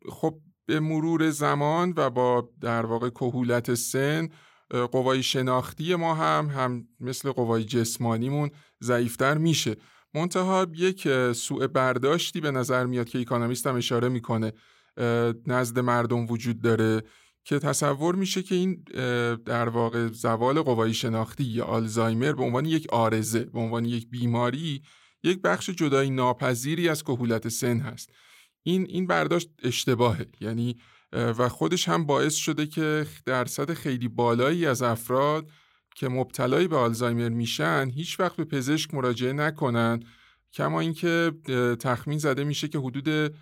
خب به مرور زمان و با در واقع کهولت سن قوای شناختی ما هم هم مثل قوای جسمانیمون ضعیفتر میشه. منتها یک سوء برداشتی به نظر میاد که اکانومیست هم اشاره می‌کنه نزد مردم وجود داره که تصور میشه که این در واقع زوال قوای شناختی یا آلزایمر به عنوان یک آرزه به عنوان یک بیماری یک بخش جدایی ناپذیری از کهولت سن هست. این این برداشت اشتباهه. یعنی و خودش هم باعث شده که درصد خیلی بالایی از افراد که مبتلای به آلزایمر میشن هیچ وقت به پزشک مراجعه نکنن. کما اینکه تخمین زده میشه که حدود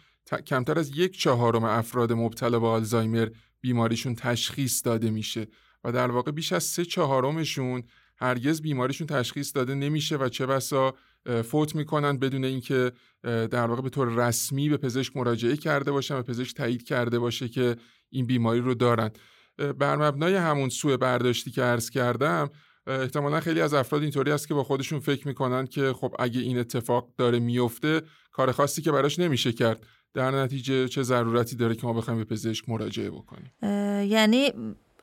کمتر از یک چهارم افراد مبتلا به آلزایمر بیماریشون تشخیص داده میشه. و در واقع بیش از سه چهارمشون هرگز بیماریشون تشخیص داده نمیشه و چه بسا فوت می‌کنن بدون اینکه در واقع به طور رسمی به پزشک مراجعه کرده باشن و پزشک تایید کرده باشه که این بیماری رو دارن. بر مبنای همون سوء برداشتی که عرض کردم احتمالا خیلی از افراد اینطوری است که با خودشون فکر می‌کنن که خب اگه این اتفاق داره میفته کار خاصی که براش نمیشه کرد. در نتیجه چه ضرورتی داره که ما بخوایم به پزشک مراجعه بکنیم؟ یعنی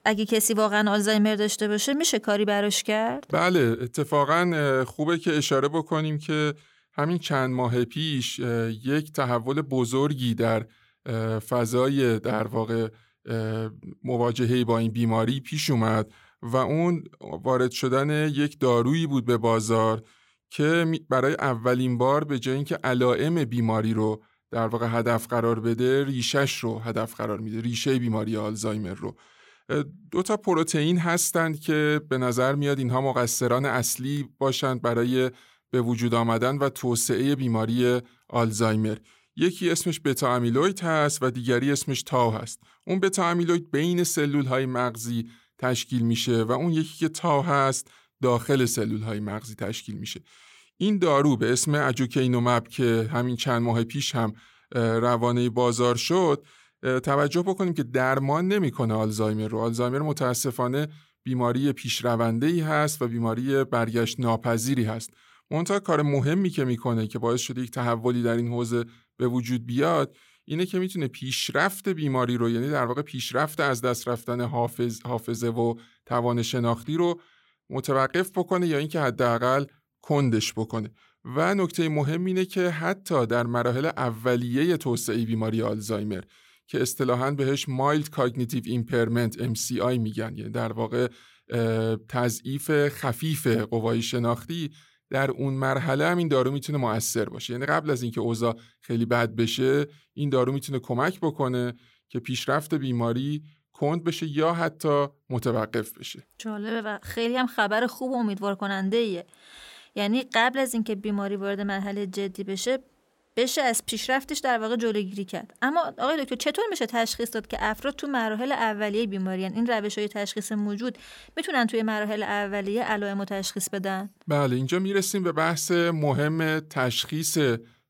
اگه کسی واقعا آلزایمر داشته باشه میشه کاری براش کرد؟ بله اتفاقا خوبه که اشاره بکنیم که همین چند ماه پیش یک تحول بزرگی در فضای در واقع مواجهه با این بیماری پیش اومد و اون وارد شدن یک دارویی بود به بازار که برای اولین بار به جای اینکه علائم بیماری رو در واقع هدف قرار بده ریشش رو هدف قرار میده ریشه بیماری آلزایمر رو دو تا پروتئین هستند که به نظر میاد اینها مقصران اصلی باشند برای به وجود آمدن و توسعه بیماری آلزایمر. یکی اسمش بتا امیلوید هست و دیگری اسمش تاو هست. اون بتا امیلوید بین سلول های مغزی تشکیل میشه و اون یکی که تاو هست داخل سلول های مغزی تشکیل میشه. این دارو به اسم اجوکینومب که همین چند ماه پیش هم روانه بازار شد توجه بکنیم که درمان نمی‌کنه آلزایمر رو. آلزایمر متاسفانه بیماری پیشرونده ای هست و بیماری برگشت ناپذیری هست. منتها کار مهمی که می‌کنه که باعث شده یک تحولی در این حوزه به وجود بیاد اینه که می‌تونه پیشرفت بیماری رو یعنی در واقع پیشرفت از دست رفتن حافظ، حافظه و توان شناختی رو متوقف بکنه یا اینکه حداقل کندش بکنه. و نکته مهم اینه که حتی در مراحل اولیه توسعه بیماری آلزایمر که اصطلاحاً بهش mild cognitive impairment MCI میگن. یعنی در واقع تضعیف خفیف قوای شناختی در اون مرحله هم این دارو می‌تونه موثر باشه. یعنی قبل از اینکه اوضاع خیلی بد بشه این دارو می‌تونه کمک بکنه که پیشرفت بیماری کند بشه یا حتی متوقف بشه. جالبه و خیلی هم خبر خوب و امیدوار کننده ایه. یعنی قبل از اینکه بیماری وارد مرحله جدی بشه بشه از پیشرفتش در واقع جلوگیری کرد. اما آقای دکتر چطور میشه تشخیص داد که افراد تو مراحل اولیه بیماری این روش های تشخیص موجود می‌تونن توی مراحل اولیه علائم تشخیص بدن؟ بله اینجا می‌رسیم به بحث مهم تشخیص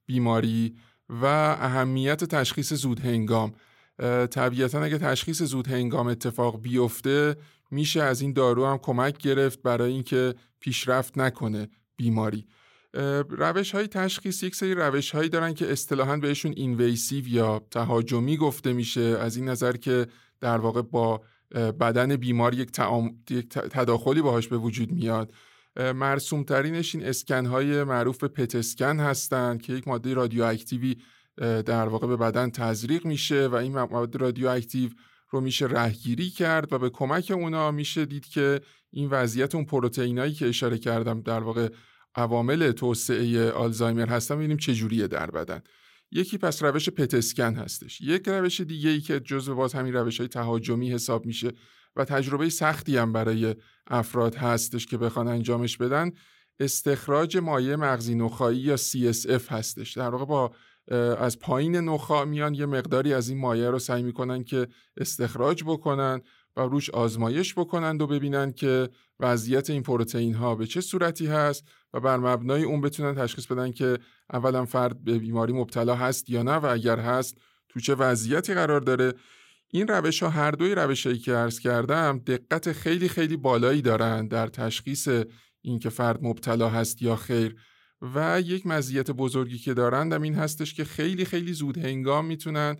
بیماری و اهمیت تشخیص زود هنگام طبیعتا اگه تشخیص زود هنگام اتفاق بیفته میشه از این دارو هم کمک گرفت برای اینکه پیشرفت نکنه بیماری. روش های تشخیص یک سری روش هایی دارن که اصطلاحا بهشون invasive یا تهاجمی گفته میشه. از این نظر که در واقع با بدن بیمار یک, یک تداخلی باهاش به وجود میاد. مرسوم ترینش این اسکن های معروف به پت اسکن هستند که یک ماده رادیواکتیوی در واقع به بدن تزریق میشه و این ماده رادیواکتیو رو میشه رهگیری کرد و به کمک اونا میشه دید که این وضعیت اون پروتئینایی که اشاره کردم در واقع عوامل توسعه آلزایمر هستن ببینیم چه جوریه در بدن. یکی پس روش پتسکن هستش. یک روش دیگه ای که جزو باز همین روش های تهاجمی حساب میشه و تجربه سختی هم برای افراد هستش که بخوان انجامش بدن استخراج مایع مغزی نخایی یا CSF هستش. در واقع با از پایین نخا میان یه مقداری از این مایع رو سعی می‌کنن که استخراج بکنن و روش آزمایش بکنند و ببینن که وضعیت این پروتئین ها به چه صورتی هست و بر مبنای اون بتونن تشخیص بدن که اولا فرد به بیماری مبتلا هست یا نه و اگر هست تو چه وضعیتی قرار داره. این روش ها هر دوی روش هایی که عرض کردم دقت خیلی خیلی بالایی دارند در تشخیص اینکه فرد مبتلا هست یا خیر. و یک مزیت بزرگی که دارند این هستش که خیلی خیلی زود هنگام می‌تونن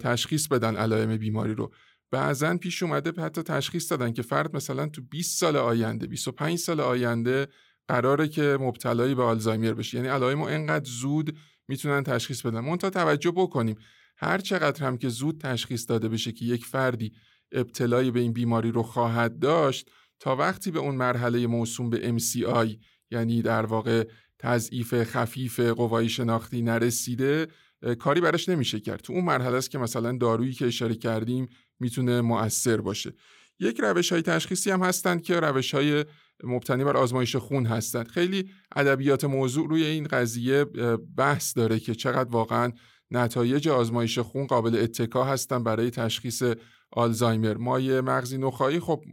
تشخیص بدن علائم بیماری رو. بعضا پیش اومده حتی تشخیص دادن که فرد مثلا تو 20 سال آینده 25 سال آینده قراره که مبتلایی به آلزایمر بشه. یعنی علائم انقدر زود می‌تونن تشخیص بدن. تا توجه بکنیم. هر چقدر هم که زود تشخیص داده بشه که یک فردی ابتلایی به این بیماری رو خواهد داشت تا وقتی به اون مرحله موسوم به MCI یعنی در واقع تضعیف خفیف قوای شناختی نرسیده کاری براش نمیشه کرد. تو اون مرحله است که مثلا دارویی که اشاره کردیم می‌تونه مؤثر باشه. یک روش های تشخیصی هم هستند که روش های مبتنی بر آزمایش خون هستند خیلی ادبیات موضوع روی این قضیه بحث داره که چقدر واقعا نتایج آزمایش خون قابل اتکا هستن برای تشخیص آلزایمر. مایع مغزی نخایی خب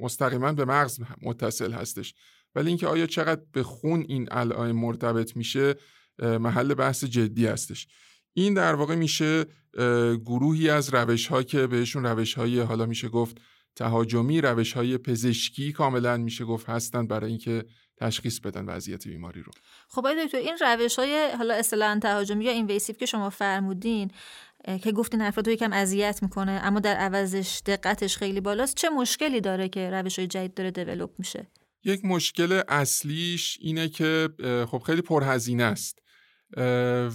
مستقیما به مغز متصل هستش. ولی اینکه آیا چقدر به خون این علائم مرتبط میشه محل بحث جدی هستش. این در واقع میشه گروهی از روش ها که بهشون روش های حالا میشه گفت تهاجمی روش های پزشکی کاملا میشه گفت هستند برای اینکه تشخیص بدن وضعیت بیماری رو. خب آقای دکتر این روش های حالا اصطلاحا تهاجمی یا اینویسیو که شما فرمودین که گفتین افراد رو یکم اذیت می‌کنه اما در عوضش دقتش خیلی بالاست چه مشکلی داره که روش های جدید داره دیولپ میشه؟ یک مشکل اصلیش اینه که خب خیلی پرهزینه است.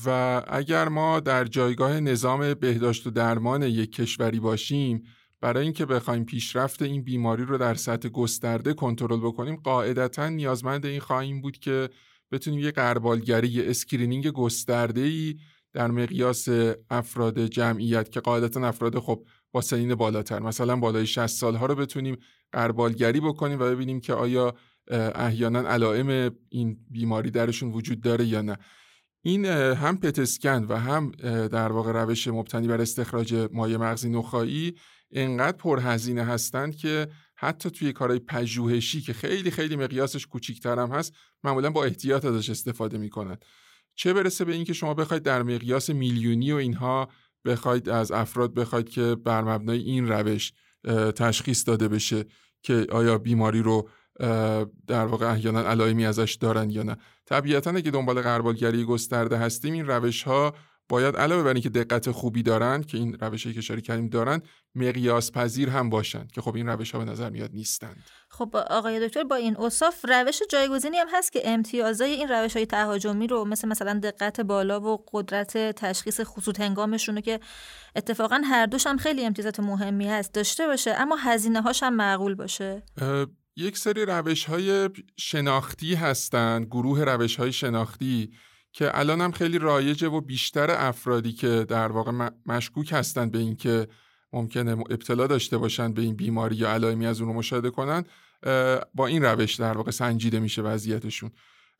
و اگر ما در جایگاه نظام بهداشت و درمان یک کشوری باشیم برای اینکه بخوایم پیشرفت این بیماری رو در سطح گسترده کنترل بکنیم قاعدتا نیازمند این خواهیم بود که بتونیم یه غربالگری یه screening گسترده ای در مقیاس افراد جمعیت که قاعدتا افراد خب با سنین بالاتر مثلا بالای 60 سالها رو بتونیم قربالگری بکنیم و ببینیم که آیا احیانا علائم این بیماری درشون وجود داره یا نه. این هم پتسکن و هم در واقع روش مبتنی بر استخراج مایع مغزی نخایی انقدر پرهزینه هستند که حتی توی کارهای پژوهشی که خیلی خیلی مقیاسش کوچیک‌تر هم هست معمولا با احتیاط ازش استفاده می‌کنن چه برسه به اینکه شما بخواید در مقیاس میلیونی و اینها بخواید از افراد بخواید که بر مبنای این روش تشخیص داده بشه که آیا بیماری رو در واقع احیانا علائمی ازش دارن یا نه. طبیعتا اگه دنبال غربالگری گسترده هستیم این روش ها باید علاوه بر اینکه دقت خوبی دارن که این روشی که اشاره کردیم دارن مقیاس پذیر هم باشند که خب این روش ها به نظر میاد نیستند. خب آقای دکتر با این اوصاف روش جایگزینی هم هست که امتیازای این روش های تهاجمی رو مثل مثلا دقت بالا و قدرت تشخیص خصوص هنگامشون که اتفاقا هر دوش هم خیلی امتیازات مهمی هست داشته باشه اما هزینه هاش هم معقول باشه؟ یک سری روش های شناختی هستند گروه روش های شناختی که الان هم خیلی رایجه و بیشتر افرادی که در واقع مشکوک هستند به اینکه ممکنه ابتلا داشته باشند به این بیماری یا علائمی از اون رو مشاهده کنن با این روش در واقع سنجیده میشه وضعیتشون.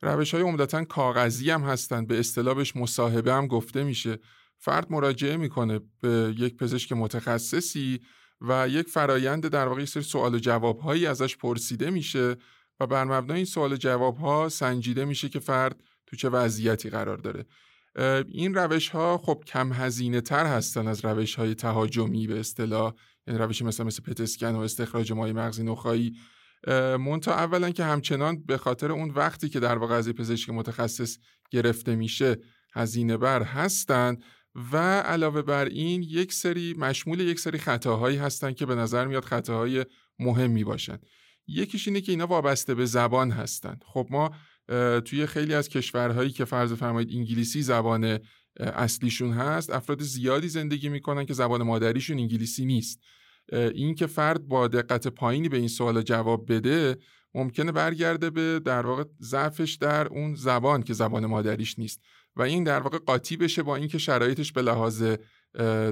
روش های عمدتا کاغذی هم هستند به اصطلاحش مصاحبه هم گفته میشه. فرد مراجعه می‌کنه به یک پزشک متخصصی و یک فرایند در واقع سری سوال و جواب هایی ازش پرسیده میشه و بر مبنای این سوال و جواب ها سنجیده میشه که فرد تو چه وضعیتی قرار داره. این روش ها خب کم هزینه تر هستن از روش های تهاجمی به اصطلاح یعنی روشی مثل مثل پتسکن و استخراج مای مغزی نخایی. مونتا اولا که همچنان به خاطر اون وقتی که در واقع از پزشک متخصص گرفته میشه هزینه بر هستند و علاوه بر این یک سری مشمول یک سری خطاهایی هستند که به نظر میاد خطاهای مهمی باشن. یکیش اینه که اینا وابسته به زبان هستند خب ما توی خیلی از کشورهایی که فرض فرمایید انگلیسی زبان اصلیشون هست افراد زیادی زندگی می‌کنن که زبان مادریشون انگلیسی نیست. این که فرد با دقت پایینی به این سوال جواب بده ممکنه برگرده به در واقع ضعفش در اون زبان که زبان مادریش نیست. و این در واقع قاطی بشه با اینکه شرایطش به لحاظ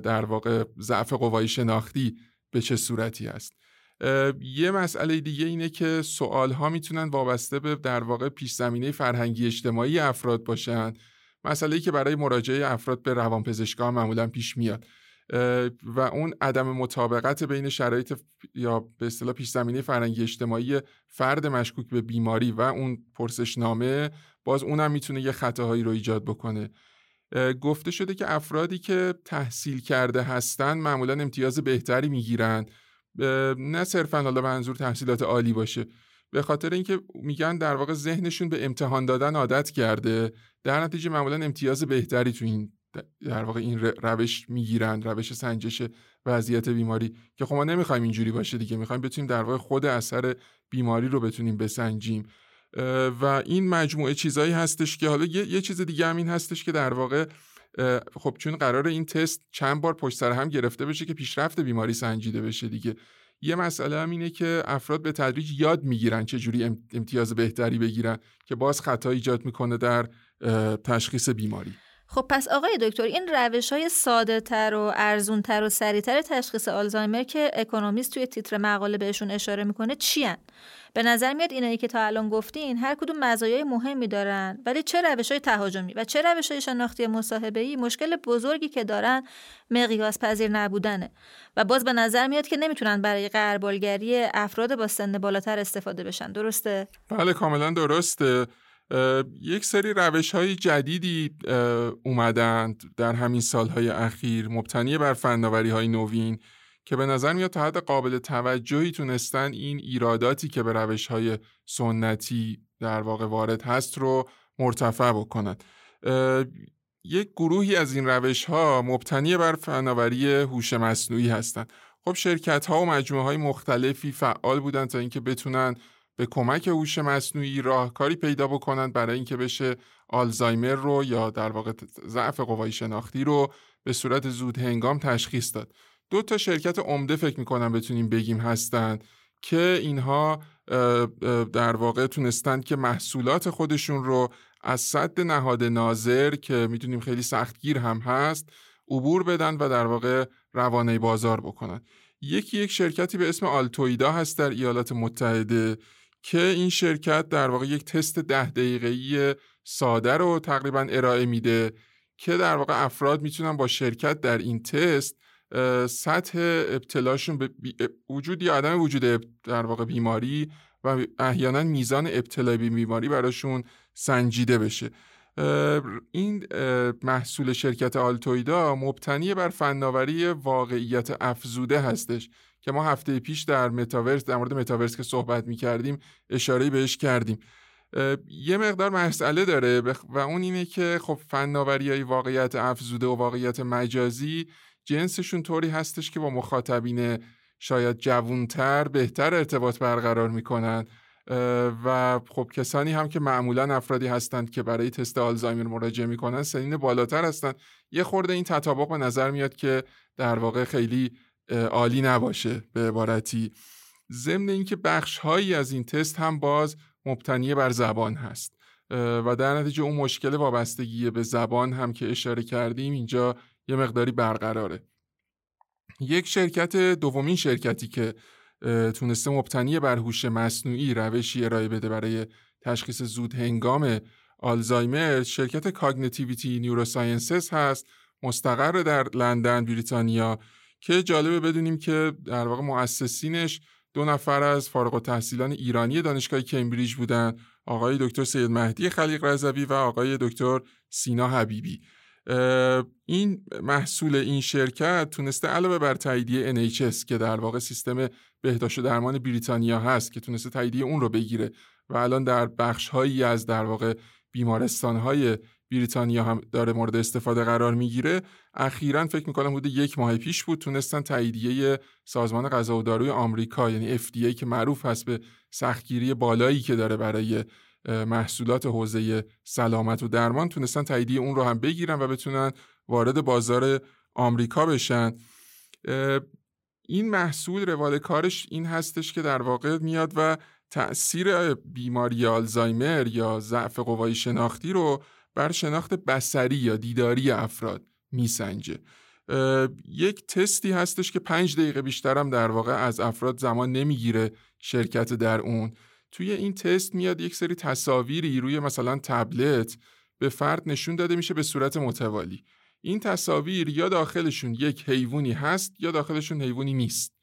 در واقع ضعف قوای شناختی به چه صورتی است. یه مسئله دیگه اینه که سوال ها می‌تونن وابسته به در واقع پیش زمینه فرهنگی اجتماعی افراد باشن. مسئله ای که برای مراجعه افراد به روانپزشکان معمولا پیش میاد. و اون عدم مطابقت بین شرایط یا به اصطلاح پیش زمینه فرهنگی اجتماعی فرد مشکوک به بیماری و اون پرسشنامه باز اونم می‌تونه یه خطاهایی رو ایجاد بکنه. گفته شده که افرادی که تحصیل کرده هستن معمولا امتیاز بهتری می‌گیرن. نه صرفا حالا منظور تحصیلات عالی باشه. به خاطر اینکه میگن در واقع ذهنشون به امتحان دادن عادت کرده در نتیجه معمولا امتیاز بهتری تو این در واقع این روش می‌گیرن روش سنجش وضعیت بیماری. که خب ما نمی‌خوایم اینجوری باشه دیگه می‌خوایم بتونیم در واقع خود اثر بیماری رو بتونیم بسنجیم. و این مجموعه چیزایی هستش که حالا یه, یه چیز دیگه هم این هستش که در واقع خب چون قرار این تست چند بار پشت سر هم گرفته بشه که پیشرفت بیماری سنجیده بشه دیگه یه مسئله هم اینه که افراد به تدریج یاد می‌گیرن چجوری امتیاز بهتری بگیرن که باز خطا ایجاد می‌کنه در تشخیص بیماری خب پس آقای دکتر این روش های ساده تر و ارزون تر و سریعتر تشخیص آلزایمر که اکونومیست توی تیتر مقاله بهشون اشاره می‌کنه چی هن؟ به نظر میاد اینایی که تا الان گفتین هر کدوم مزایای مهمی دارن. ولی چه روش های تهاجمی و چه روش های شناختی مصاحبه ای مشکل بزرگی که دارن مقیاس پذیر نبودنه. و باز به نظر میاد که نمی‌تونن برای قربالگری افراد با سن بالاتر استفاده بشن. درسته؟ بله کاملا درسته. یک سری روش های جدیدی اومدند در همین سالهای اخیر. مبتنی بر فناوری های نوین. که به نظر میاد تا حد قابل توجهی تونستن این ایراداتی که به روش های سنتی در واقع وارد هست رو مرتفع بکنند یک گروهی از این روش ها مبتنی بر فناوری هوش مصنوعی هستند خب شرکت ها و مجموعه های مختلفی فعال بودند تا اینکه بتونن به کمک هوش مصنوعی راهکاری پیدا بکنند برای اینکه بشه آلزایمر رو یا در واقع ضعف قوای شناختی رو به صورت زود هنگام تشخیص داد. دو تا شرکت عمده فکر می‌کنم بتونیم بگیم هستند که اینها در واقع تونستند که محصولات خودشون رو از صد نهاد ناظر که می‌دونیم خیلی سختگیر هم هست عبور بدن و در واقع روانه بازار بکنن. یکی یک شرکتی به اسم آلتویدا هست در ایالات متحده که این شرکت در واقع یک تست ده دقیقه‌ای ساده رو تقریبا ارائه میده که در واقع افراد می‌تونن با شرکت در این تست سطح ابتلاشون به وجود یا عدم وجود در واقع بیماری و احیانا میزان ابتلا به بیماری براشون سنجیده بشه. این محصول شرکت آلتویدا مبتنی بر فناوری واقعیت افزوده هستش که ما هفته پیش در متاورس در مورد متاورس که صحبت می کردیم اشاره بهش کردیم. یه مقدار مسئله داره و اون اینه که خب فناوری های واقعیت افزوده و واقعیت مجازی جنسشون طوری هستش که با مخاطبین شاید جوونتر بهتر ارتباط برقرار می‌کنن. و خب کسانی هم که معمولا افرادی هستند که برای تست آلزایمر مراجعه می‌کنن سنین بالاتر هستند یه خورده این تطابق به نظر میاد که در واقع خیلی عالی نباشه به عبارتی. ضمن اینکه بخش هایی از این تست هم باز مبتنی بر زبان هست. و در نتیجه اون مشکل وابستگی به زبان هم که اشاره کردیم اینجا یه مقداری برقراره. یک شرکت دومین شرکتی که تونسته مبتنی بر هوش مصنوعی روشی ارائه بده برای تشخیص زود هنگام آلزایمر شرکت Cognetivity Neurosciences هست مستقر در لندن بریتانیا که جالبه بدونیم که در واقع مؤسسینش دو نفر از فارغ التحصیلان ایرانی دانشگاه کمبریج بودن آقای دکتر سید مهدی خلیق رضوی و آقای دکتر سینا حبیبی. این محصول این شرکت تونسته علاوه بر تاییدیه NHS که در واقع سیستم بهداشت و درمان بریتانیا هست که تونسته تاییدیه اون رو بگیره و الان در بخش هایی از در واقع بیمارستان های بریتانیا هم داره مورد استفاده قرار می‌گیره. اخیرا فکر می‌کنم حدود یک ماه پیش بود تونستن تاییدیه سازمان غذا و داروی آمریکا یعنی FDA که معروف هست به سختگیری بالایی که داره برای محصولات حوزه سلامت و درمان تونستن تاییدیه اون رو هم بگیرن و بتونن وارد بازار آمریکا بشن. این محصول روال کارش این هستش که در واقع میاد و تأثیر بیماری آلزایمر یا ضعف قوای شناختی رو بر شناخت بسری یا دیداری افراد میسنجه. یک تستی هستش که پنج دقیقه بیشترم در واقع از افراد زمان نمی‌گیره شرکت در اون. توی این تست میاد یک سری تصاویری روی مثلا تبلت به فرد نشون داده میشه به صورت متوالی. این تصاویر یا داخلشون یک حیوانی هست یا داخلشون حیوانی نیست.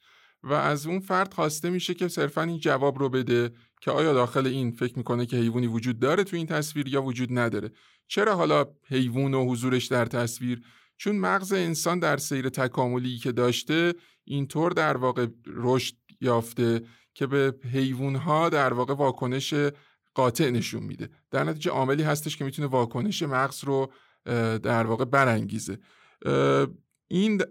و از اون فرد خواسته میشه که صرفا این جواب رو بده که آیا داخل این فکر می‌کنه که حیوانی وجود داره تو این تصویر یا وجود نداره. چرا حالا حیوان و حضورش در تصویر؟ چون مغز انسان در سیر تکاملی که داشته اینطور در واقع رشد یافته که به حیوان ها در واقع واکنش قاطع نشون میده. در نتیجه عاملی هستش که می‌تونه واکنش مغز رو در واقع برانگیزه. این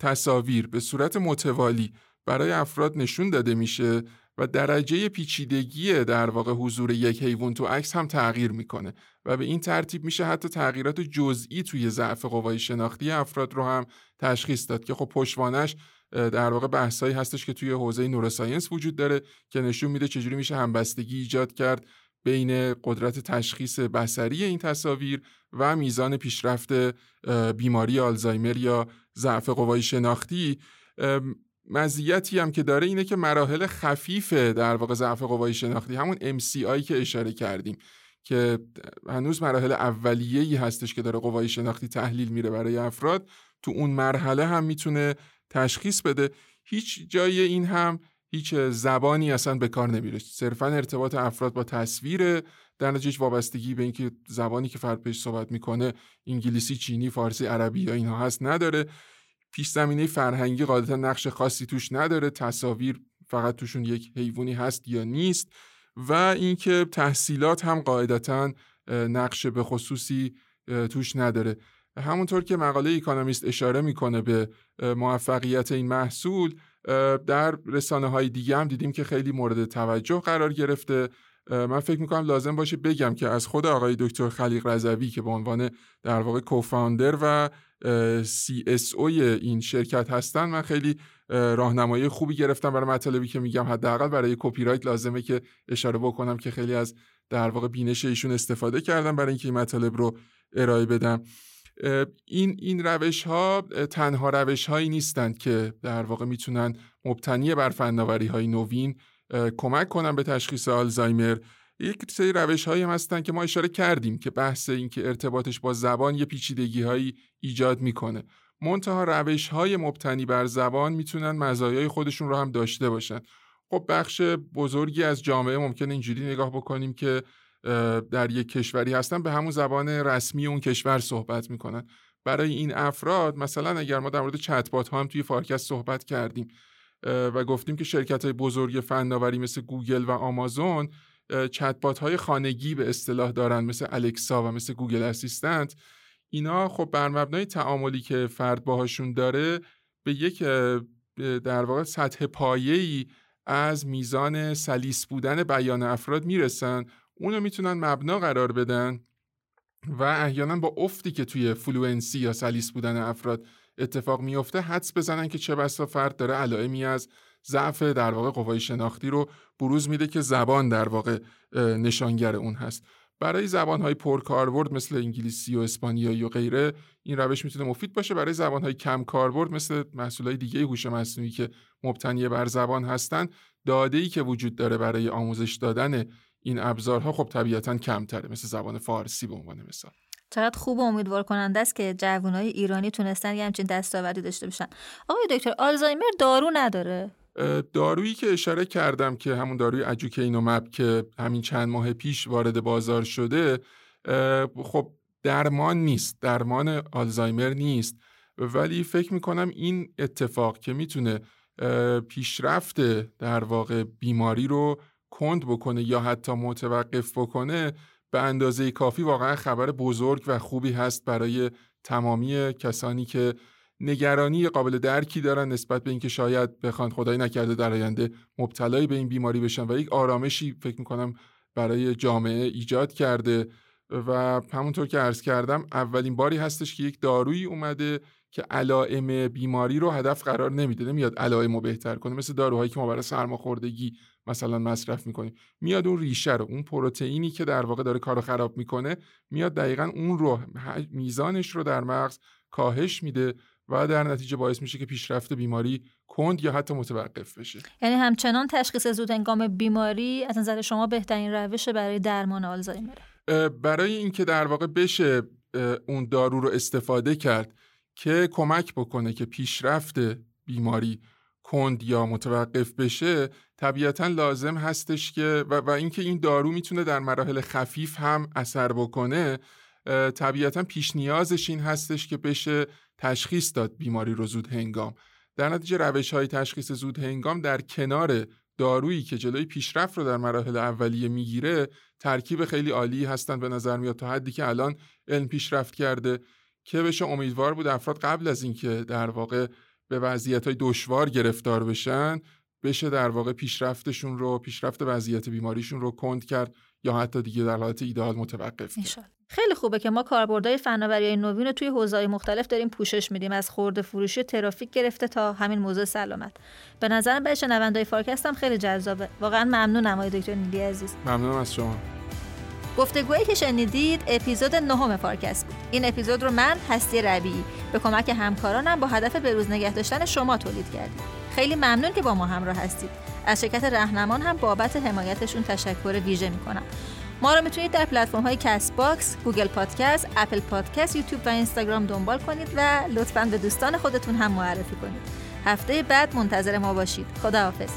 تصاویر به صورت متوالی برای افراد نشون داده میشه و درجه پیچیدگی در واقع حضور یک حیوان تو عکس هم تغییر می‌کنه و به این ترتیب میشه حتی تغییرات جزئی توی ضعف قوای شناختی افراد رو هم تشخیص داد که خب پشتوانش در واقع بحثایی هستش که توی حوزه نوروساینس وجود داره که نشون میده چجوری میشه همبستگی ایجاد کرد بین قدرت تشخیص بسری این تصاویر و میزان پیشرفت بیماری آلزایمر یا ضعف قوای شناختی. مزیتی هم که داره اینه که مراحل خفیف در واقع ضعف قوای شناختی همون MCI که اشاره کردیم که هنوز مراحل اولیه‌ای هستش که داره قوای شناختی تحلیل میره برای افراد. تو اون مرحله هم می‌تونه تشخیص بده. هیچ جای این هم هیچ زبانی اصلا به کار نمیره. صرفا ارتباط افراد با تصویر در نتیجه وابستگی به اینکه زبانی که فرد پیش صحبت می‌کنه انگلیسی چینی فارسی عربی یا اینها هست نداره. پیش زمینه فرهنگی قاعدتا نقش خاصی توش نداره. تصاویر فقط توشون یک حیوانی هست یا نیست. و اینکه تحصیلات هم قاعدتا نقش به خصوصی توش نداره. همونطور که مقاله ایکانومیست اشاره می‌کنه به موفقیت این محصول در رسانه های دیگه هم دیدیم که خیلی مورد توجه قرار گرفته. من فکر می‌کنم لازم باشه بگم که از خود آقای دکتر خلیق رضوی که به عنوان در واقع کوفاندر و CSO این شرکت هستن من خیلی راهنمایی خوبی گرفتم برای مطالبی که میگم. حداقل برای کپی رایت لازمه که اشاره بکنم که خیلی از در واقع بینش ایشون استفاده کردم برای اینکه این مطالب رو ارائه بدم. این این روش ها تنها روش هایی نیستند که در واقع می‌تونن مبتنی بر فناوری های نوین کمک کنن به تشخیص آلزایمر. یک سری روش هایی هم هستن که ما اشاره کردیم که بحث این که ارتباطش با زبان یه پیچیدگی هایی ایجاد می‌کنه. منتها روش های مبتنی بر زبان می‌تونن مزایای خودشون رو هم داشته باشن. خب بخش بزرگی از جامعه ممکن اینجوری نگاه بکنیم که در یک کشوری هستن به همون زبان رسمی اون کشور صحبت می‌کنن. برای این افراد مثلا اگر ما در مورد چتبات ها هم توی فارکست صحبت کردیم و گفتیم که شرکت های بزرگ فناوری مثل گوگل و آمازون چتبات های خانگی به اصطلاح دارن مثل Alexa و مثل Google Assistant. اینا خب بر مبنای تعاملی که فرد باهاشون داره به یک در واقع سطح پایه‌ای از میزان سلیس بودن بیان افراد می‌رسن. اونو می‌تونن مبنا قرار بدن و احیانا با افتی که توی fluency یا سلیس بودن افراد اتفاق میفته حدس بزنن که چه بسا فرد داره علائمی از ضعف در واقع قوای شناختی رو بروز میده که زبان در واقع نشانگر اون هست. برای زبانهای پرکاربرد مثل انگلیسی و اسپانیایی و غیره این روش می‌تونه مفید باشه. برای زبانهای کم کاربرد مثل محصولهای دیگه هوش مصنوعی که مبتنی بر زبان هستن داده ای که وجود داره برای آموزش دادن این ابزارها خب طبیعتا کمتره مثل زبان فارسی به عنوان مثال. چقدر خوب و امیدوار کننده است که جوانای ایرانی تونستن یه همچین دستاوردی داشته باشن. آقای دکتر آلزایمر دارو نداره؟ دارویی که اشاره کردم که همون داروی اجوکینومب که همین چند ماه پیش وارد بازار شده خب درمان نیست درمان آلزایمر نیست. ولی فکر می‌کنم این اتفاق که می‌تونه پیشرفت در واقع بیماری رو کند بکنه یا حتی متوقف بکنه به اندازه کافی واقعا خبر بزرگ و خوبی هست برای تمامی کسانی که نگرانی قابل درکی دارن نسبت به اینکه شاید بخوان خدایی نکرده در آینده مبتلای به این بیماری بشن و یک آرامشی فکر می‌کنم برای جامعه ایجاد کرده. و همونطور که عرض کردم اولین باری هستش که یک دارویی اومده که علائم بیماری رو هدف قرار نمیده نمیاد علائم رو بهتر کنه. مثل داروهایی که ما برای سرماخوردگی مثلا مصرف می‌کنیم میاد اون ریشه رو اون پروتئینی که در واقع داره کارو خراب می‌کنه میاد دقیقا اون رو میزانش رو در مغز کاهش میده و در نتیجه باعث میشه که پیشرفت بیماری کند یا حتی متوقف بشه. یعنی همچنان تشخیص زود هنگام بیماری از نظر شما بهترین روش برای درمان آلزایمر برای اینکه در واقع بشه اون دارو رو استفاده کرد که کمک بکنه که پیشرفت بیماری کند یا متوقف بشه طبیعتا لازم هستش که و, و اینکه این دارو می‌تونه در مراحل خفیف هم اثر بکنه طبیعتا پیش نیازش این هستش که بشه تشخیص داد بیماری رو زود هنگام. در نتیجه روش های تشخیص زود هنگام در کنار دارویی که جلوی پیشرفت رو در مراحل اولیه می‌گیره ترکیب خیلی عالی هستن به نظر میاد تا حدی که الان علم پیشرفت کرده. که بشه امیدوار بود افراد قبل از اینکه در واقع به وضعیت های دشوار گرفتار بشن بشه در واقع پیشرفتشون رو پیشرفت وضعیت بیماریشون رو کند کرد یا حتی دیگه در حالت ایدئال متوقف کرد. خیلی خوبه که ما کاربردهای فناوری نوین رو توی حوزه‌های مختلف داریم پوشش میدیم. از خورده فروشی ترافیک گرفته تا همین موضوع سلامت. به نظرم به شنوندای فارکست هم خیلی جذابه. واقعا ممنونم آقای دکتر نیلی عزیز. ممنونم از شما. گفتگویی که شنیدید اپیزود نهم فارکست بود این اپیزود رو من هستی ربیعی به کمک همکارانم با هدف بروز نگه داشتن شما تولید کردیم خیلی ممنون که با ما همراه هستید از شرکت رهنمان هم بابت حمایتشون تشکر ویژه می‌کنم ما رو می‌تونید در پلتفرم های Castbox، Google Podcast، Apple Podcast، یوتیوب و اینستاگرام دنبال کنید و لطفا به دوستان خودتون هم معرفی کنید. هفته بعد منتظر ما باشید. خداحافظ.